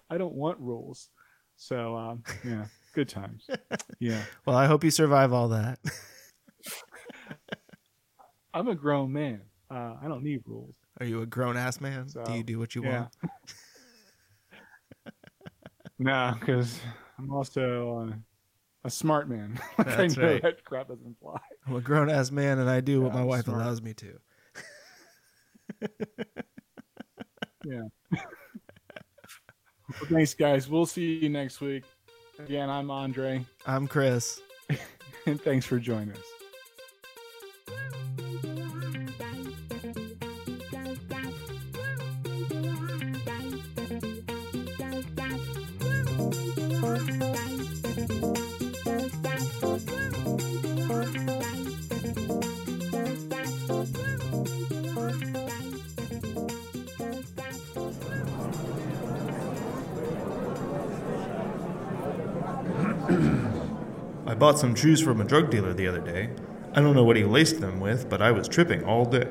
I don't want rules. So um yeah, good times. Yeah. well, I hope you survive all that. I'm a grown man. Uh, I don't need rules. Are you a grown ass man? So, Do you do what you yeah. want? No, because I'm also uh, a smart man. Like, I know right. that crap doesn't fly. I'm a grown ass man and I do what my I'm wife smart. allows me to. Yeah. well, thanks, guys. We'll see you next week. Again, I'm Andre, I'm Chris. and thanks for joining us. Bought some shoes from a drug dealer the other day. I don't know what he laced them with, but I was tripping all day.